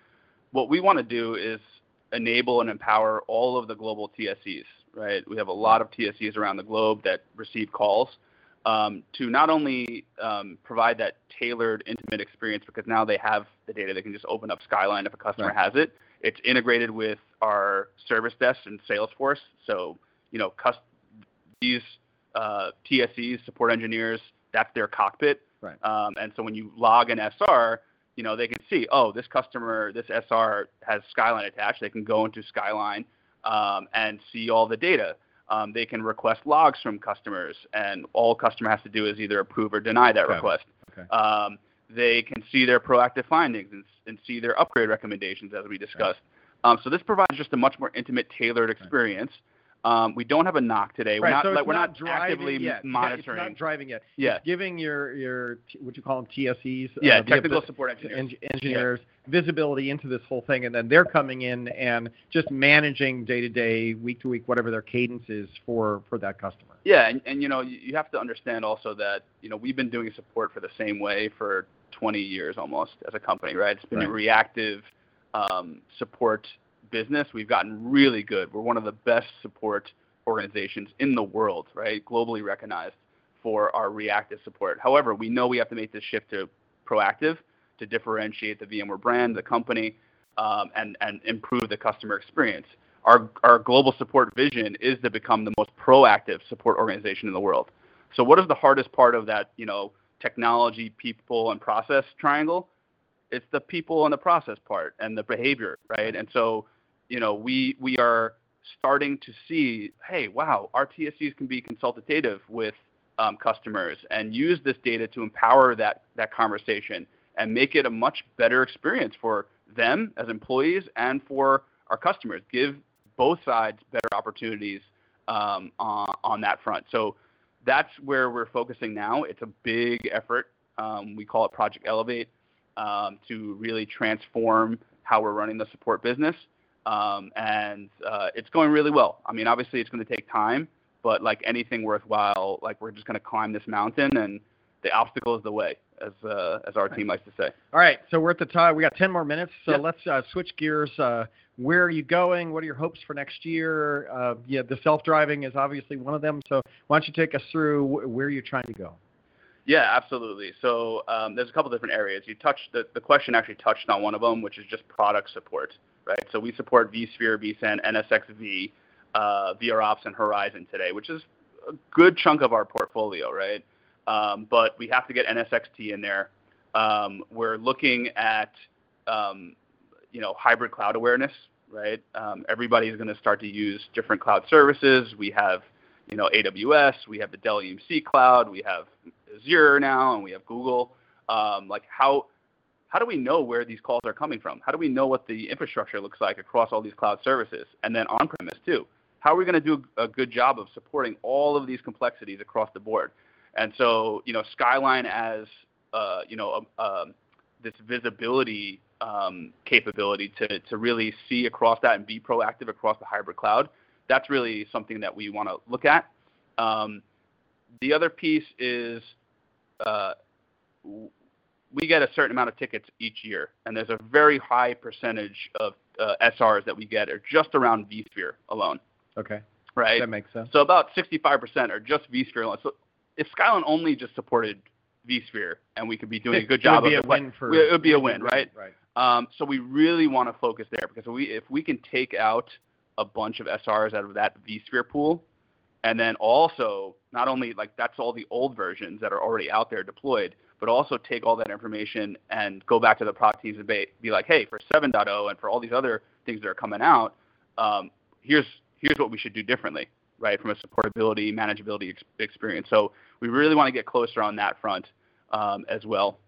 what we want to do is enable and empower all of the global TSEs, right? We have a lot of TSEs around the globe that receive calls um, to not only um, provide that tailored, intimate experience because now they have the data, they can just open up Skyline if a customer Right. has it. It's integrated with our service desk and Salesforce. So, you know, cus- these uh, TSEs, support engineers, that's their cockpit. Right. Um, and so when you log an SR, you know, they can see, oh, this customer, this SR has Skyline attached. They can go into Skyline um, and see all the data. Um, they can request logs from customers, and all customer has to do is either approve or deny that Okay. request. Okay. Um, they can see their proactive findings and, and see their upgrade recommendations, as we discussed. Um, so this provides just a much more intimate, tailored experience. Um, we don't have a NOC today. We're not so like we're not, not, driving actively yet. monitoring. It's not driving yet. Yeah. It's giving your your what you call them TSEs. yeah, uh, technical abi- support engineers. en- engineers visibility into this whole thing, and then they're coming in and just managing day to day, week to week, whatever their cadence is for for that customer. Yeah, and, and you know you, have to understand also that you know we've been doing support for the same way for 20 years almost as a company, right? It's been a Right. reactive um, support business. We've gotten really good. We're one of the best support organizations in the world, right? Globally recognized for our reactive support. However, we know we have to make this shift to proactive to differentiate the VMware brand, the company, um, and and improve the customer experience. Our our global support vision is to become the most proactive support organization in the world. So, what is the hardest part of that? You know, technology, people, and process triangle. It's the people and the process part and the behavior, right? And so, you know, we we are starting to see, hey, wow, our TSEs can be consultative with um, customers and use this data to empower that that conversation and make it a much better experience for them as employees and for our customers. Give both sides better opportunities um, on, on that front. So that's where we're focusing now. It's a big effort. Um, we call it Project Elevate um, to really transform how we're running the support business. Um, and uh, it's going really well. I mean, obviously, it's going to take time, but like anything worthwhile, like we're just going to climb this mountain, and the obstacle is the way, as uh, as our team likes to say. All right, so we're at the time. We got 10 more minutes, so Yeah. let's uh, switch gears. Uh, where are you going? What are your hopes for next year? Uh, yeah, the self-driving is obviously one of them. So why don't you take us through where you're trying to go? Yeah, absolutely. So um, there's a couple different areas. You touched the, the question actually touched on one of them, which is just product support, right? So we support vSphere, vSAN, NSXV, uh, VROps, and Horizon today, which is a good chunk of our portfolio, right? Um, but we have to get NSXT in there. Um, we're looking at um, you know hybrid cloud awareness, right? Um, everybody's going to start to use different cloud services. We have you know AWS, we have the Dell EMC cloud, we have Azure now, and we have Google. Um, like how how do we know where these calls are coming from? How do we know what the infrastructure looks like across all these cloud services, and then on-premise too? How are we going to do a good job of supporting all of these complexities across the board? And so, you know, Skyline as uh, you know um, um, this visibility um, capability to to really see across that and be proactive across the hybrid cloud. That's really something that we want to look at. Um, the other piece is uh, we get a certain amount of tickets each year, and there's a very high percentage of uh, SRs that we get are just around vSphere alone, Okay, right? that makes sense. So about 65% are just vSphere alone. So if Skyline only just supported vSphere, and we could be doing a good It job would be of a deploy- win for. it would be a win, right? Right. Um, so we really want to focus there because we, if we can take out a bunch of SRs out of that vSphere pool, and then also not only like that's all the old versions that are already out there deployed, but also take all that information and go back to the product teams and be, be like, hey, for 7.0 and for all these other things that are coming out, um, here's here's what we should do differently, right, from a supportability, manageability ex- experience. So we really want to get closer on that front um, as well.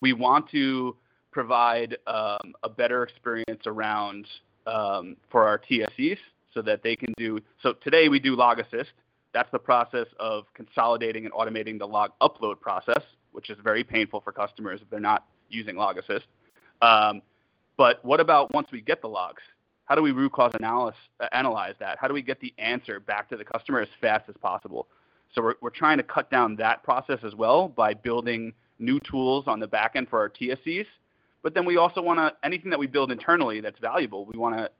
We want to provide um, a better experience around um, for our TSEs so that they can do. So today we do log assist. That's the process of consolidating and automating the log upload process, which is very painful for customers if they're not using log assist. Um, but what about once we get the logs? How do we root cause uh, analyze that? How do we get the answer back to the customer as fast as possible? So we're, we're trying to cut down that process as well by building new tools on the back end for our TSEs. But then we also want to, anything that we build internally that's valuable, we want to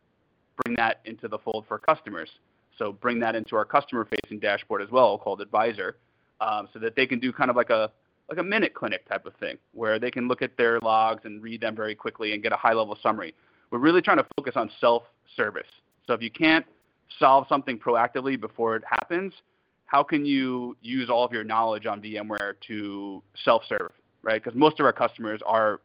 bring that into the fold for customers. So bring that into our customer-facing dashboard as well, called Advisor, um, so that they can do kind of like a like a minute clinic type of thing, where they can look at their logs and read them very quickly and get a high-level summary. We're really trying to focus on self-service. So if you can't solve something proactively before it happens, how can you use all of your knowledge on VMware to self-serve, right? Because most of our customers are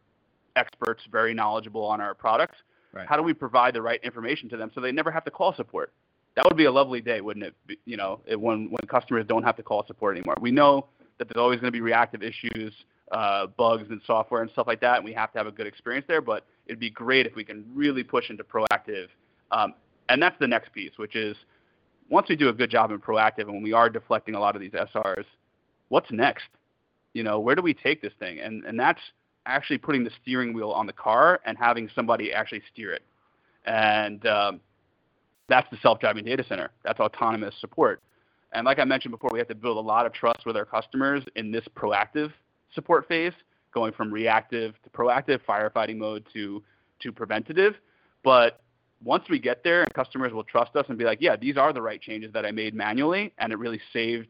experts, very knowledgeable on our products. Right. How do we provide the right information to them so they never have to call support? That would be a lovely day, wouldn't it? You know, when when customers don't have to call support anymore. We know that there's always going to be reactive issues, uh, bugs in software and stuff like that, and we have to have a good experience there. But it'd be great if we can really push into proactive. Um, and that's the next piece, which is once we do a good job in proactive and when we are deflecting a lot of these SRs, what's next? You know, where do we take this thing? And and that's actually putting the steering wheel on the car and having somebody actually steer it. And um, that's the self-driving data center. That's autonomous support. And like I mentioned before, we have to build a lot of trust with our customers in this proactive support phase, going from reactive to proactive, firefighting mode to to preventative. But once we get there, customers will trust us and be like, "Yeah, these are the right changes that I made manually, and it really saved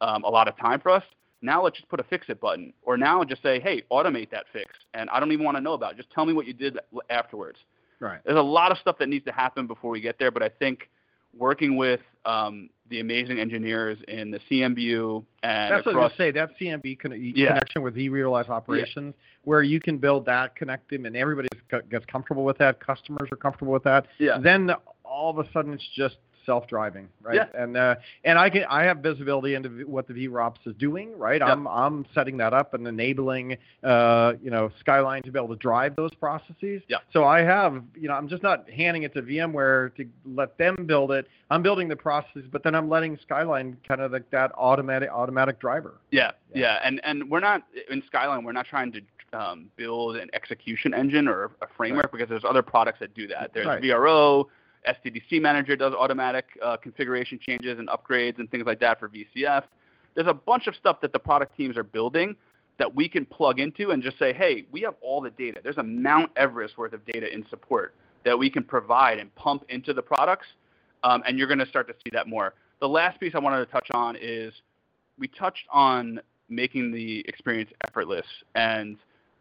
um, a lot of time for us." Now let's just put a fix it button, or now just say, "Hey, automate that fix," and I don't even want to know about it. Just tell me what you did afterwards. Right. There's a lot of stuff that needs to happen before we get there, but I think working with um, the amazing engineers in the CMBU and That's what I was say. That CMB con- Yeah. connection with vRealize operations, where you can build that, connect them, and everybody gets comfortable with that. Customers are comfortable with that. yeah, Then all of a sudden it's just self-driving, right? Yeah. And uh, and I can I have visibility into what the VROPS is doing, right? Yep. I'm I'm setting that up and enabling uh, you know Skyline to be able to drive those processes. Yep. So I have you know I'm just not handing it to VMware to let them build it. I'm building the processes, but then I'm letting Skyline kind of like that automatic automatic driver. Yeah, Yeah. yeah, and and we're not in Skyline. We're not trying to um, build an execution engine or a framework because there's other products that do that. There's Right. VRO, SDDC Manager does automatic uh, configuration changes and upgrades and things like that for VCF. There's a bunch of stuff that the product teams are building that we can plug into and just say, hey, we have all the data. There's a Mount Everest worth of data in support that we can provide and pump into the products, um, and you're going to start to see that more. The last piece I wanted to touch on is we touched on making the experience effortless and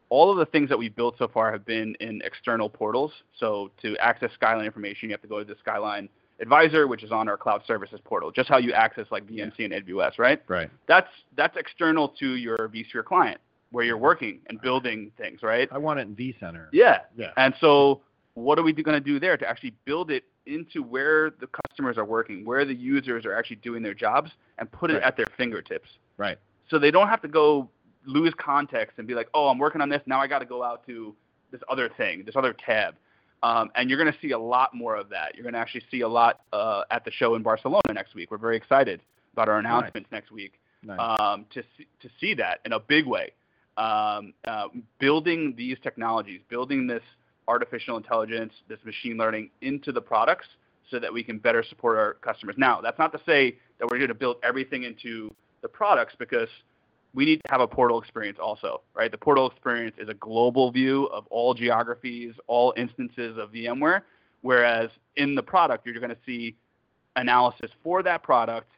all of the things that we've built so far have been in external portals. So to access Skyline information, you have to go to the Skyline Advisor, which is on our cloud services portal, just how you access like VMC and AWS, right? Right. That's that's external to your vSphere client where you're working and building things, right? I want it in vCenter. Yeah. Yeah. And so what are we going to do there to actually build it into where the customers are working, where the users are actually doing their jobs, and put it Right. at their fingertips? Right. so they don't have to go lose context and be like, oh, I'm working on this. Now I got to go out to this other thing, this other tab. Um, and you're going to see a lot more of that. You're going to actually see a lot uh, at the show in Barcelona next week. We're very excited about our announcements next week Nice. um, to see, to see that in a big way. Um, uh, building these technologies, building this artificial intelligence, this machine learning into the products, so that we can better support our customers. Now, that's not to say that we're going to build everything into the products because we need to have a portal experience also, right? The portal experience is a global view of all geographies, all instances of VMware, whereas in the product, you're going to see analysis for that product,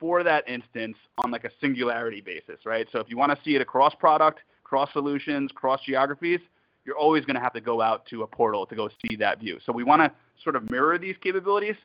for that instance on like a singularity basis, right? So if you want to see it across product, cross solutions, cross geographies, you're always going to have to go out to a portal to go see that view. So we want to sort of mirror these capabilities,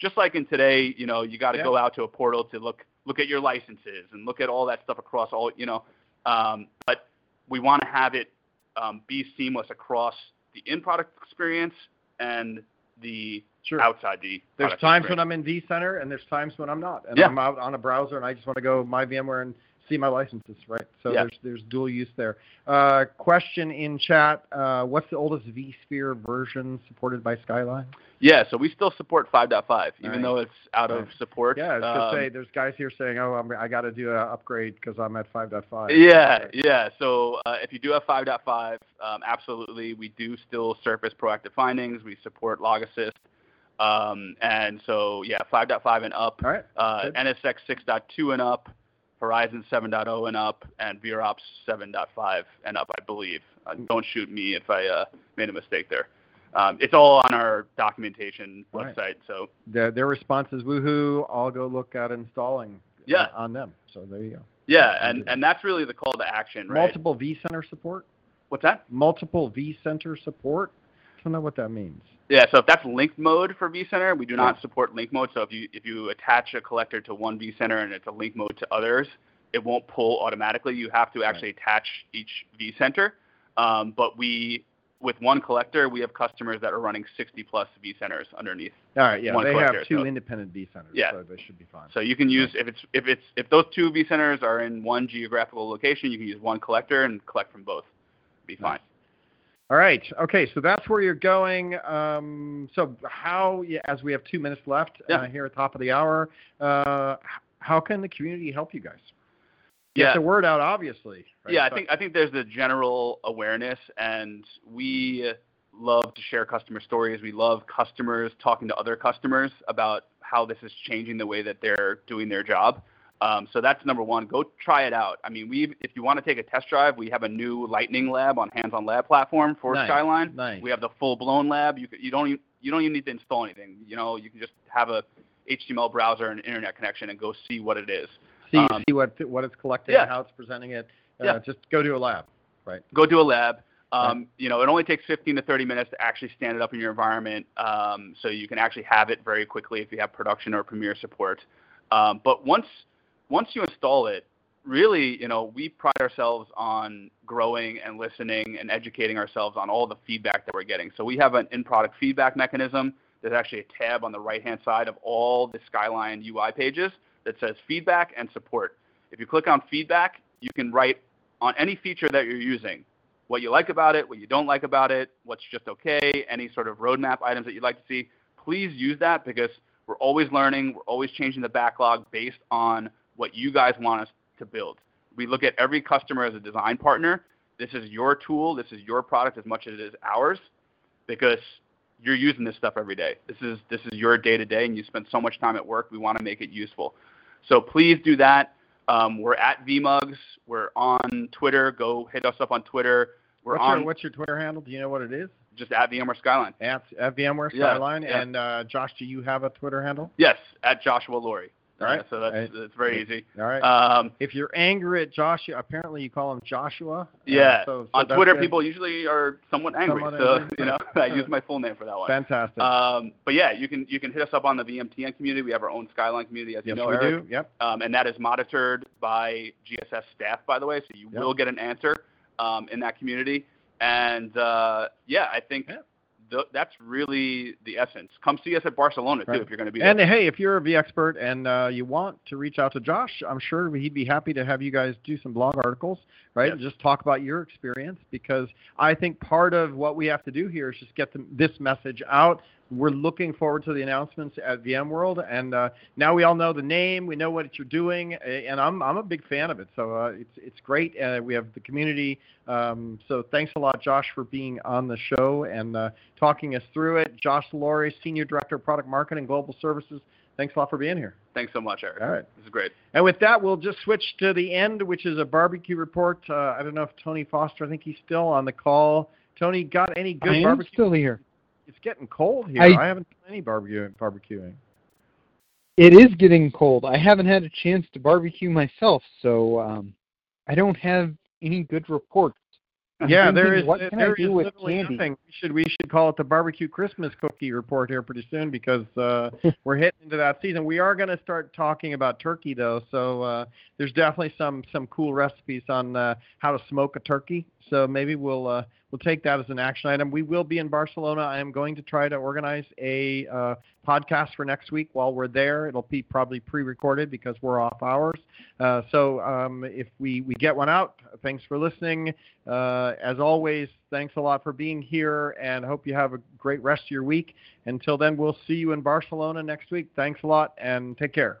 just like in today, you know, you got to Yeah. go out to a portal to look look at your licenses and look at all that stuff across all, you know, um, but we want to have it um, be seamless across the in-product experience and the Sure. outside the. There's times experience. when I'm in vCenter and there's times when I'm not, and Yeah. I'm out on a browser and I just want to go my VMware and see my licenses, right? So Yeah. there's there's dual use there. Uh, question in chat: uh, What's the oldest vSphere version supported by Skyline? Yeah, so we still support 5.5, even Nice. though it's out of support. Yeah, I was Um, say there's guys here saying, "Oh, I'm, I got to do an upgrade because I'm at 5.5." Yeah, yeah. So uh, if you do have 5.5, um, absolutely, we do still surface proactive findings. We support log assist. Um, and so, yeah, 5.5 and up, All right. uh. NSX 6.2 and up, Horizon 7.0 and up, and VROPS 7.5 and up, I believe. Uh, don't shoot me if I uh, made a mistake there. Um, it's all on our documentation All right. website. So, Their, their response is, "Woohoo! I'll go look at installing." Yeah. uh, on them. So there you go. yeah, and, and that's really the call to action, right? Multiple vCenter support. What's that? Multiple vCenter support. Don't know what that means. Yeah, so if that's linked mode for vCenter, we do not support link mode. So if you if you attach a collector to one vCenter and it's a link mode to others, it won't pull automatically. You have to actually attach each vCenter. Um, but we with one collector, we have customers that are running 60 plus vCenters underneath. All right, yeah, they have two so- independent vCenters, Yeah. so they should be fine. So you can use if it's if it's if those two vCenters are in one geographical location, you can use one collector and collect from both. Be fine. All right. Okay. So that's where you're going. Um, so how, as we have two minutes left Yeah. uh, here at the top of the hour, uh, how can the community help you guys? Yeah. Get the word out, obviously. right? Yeah, I think I think there's the general awareness, and we love to share customer stories. We love customers talking to other customers about how this is changing the way that they're doing their job. Um, so that's number one. Go try it out. I mean, we if you want to take a test drive, we have a new Lightning Lab on Hands-on Lab platform for Nice, Skyline. nice. We have the full-blown lab. You, you don't even, you don't even need to install anything. You know, you can just have a HTML browser and internet connection and go see what it is. see, um, see what what it's collecting, yeah. how it's presenting it. Uh, Yeah. Just go to a lab. Right. go to a lab. Um, You know, it only takes 15 to 30 minutes to actually stand it up in your environment, um, so you can actually have it very quickly if you have production or Premiere support. Um, but once once you install it, really, you know, we pride ourselves on growing and listening and educating ourselves on all the feedback that we're getting. So we have an in-product feedback mechanism. There's actually a tab on the right-hand side of all the Skyline UI pages that says feedback and support. If you click on feedback, you can write on any feature that you're using what you like about it, what you don't like about it, what's just okay, any sort of roadmap items that you'd like to see. Please use that because we're always learning, we're always changing the backlog based on what you guys want us to build. We look at every customer as a design partner. This is your tool, this is your product as much as it is ours because you're using this stuff every day. This is this is your day to day and you spend so much time at work. We want to make it useful. So please do that. Um, we're at VMugs. We're on Twitter. Go hit us up on Twitter. We're What's on your, what's your Twitter handle? Do you know what it is? just at VMware Skyline. At, at VMware Yeah, Skyline. yeah. And uh, Josh, do you have a Twitter handle? Yes, at Joshua Lory. All right. Uh, so that's it's very easy. All right. Um, if you're angry at Joshua, apparently you call him Joshua. Uh, yeah. so, so on Twitter, good. people usually are somewhat angry. Somewhat so angry. you know, I use my full name for that one. Fantastic. Um, but yeah, you can you can hit us up on the VMTN community. We have our own Skyline community, as yes, you know, we Eric. do. Yep. um, and that is monitored by GSS staff, by the way. So you Yep. will get an answer um, in that community. And uh, yeah, I think Yeah. Th- that's really the essence. Come see us at Barcelona too if you're going to be there. And hey, if you're a V expert and uh, you want to reach out to Josh, I'm sure he'd be happy to have you guys do some blog articles, right? And just talk about your experience because I think part of what we have to do here is just get the, this message out. We're looking forward to the announcements at VMworld, and uh, now we all know the name, we know what you're doing, and I'm I'm a big fan of it. So uh, it's it's great. Uh, we have the community. Um, so thanks a lot, Josh, for being on the show and uh, talking us through it. Josh Lory, Senior Director of Product Marketing, Global Services. Thanks a lot for being here. Thanks so much, Eric. All right. This is great. And with that, we'll just switch to the end, which is a barbecue report. Uh, I don't know if Tony Foster, I think he's still on the call. Tony, got any good I am barbecue? still here. It's getting cold here. I- I, haven't done any barbecue barbecuing. It is getting cold. I haven't had a chance to barbecue myself, so um, I don't have any good reports. I'm yeah, there thinking, is. What there can I is do with candy? nothing. We should we should call it the barbecue Christmas cookie report here pretty soon because uh, we're hitting into that season. We are going to start talking about turkey though, so uh, there's definitely some some cool recipes on uh, how to smoke a turkey. So maybe we'll uh, we'll take that as an action item. We will be in Barcelona. I am going to try to organize a uh, podcast for next week while we're there. It'll be probably pre-recorded because we're off hours. Uh, so um, if we, we get one out, thanks for listening. Uh, as always, thanks a lot for being here and hope you have a great rest of your week. Until then, we'll see you in Barcelona next week. Thanks a lot and take care.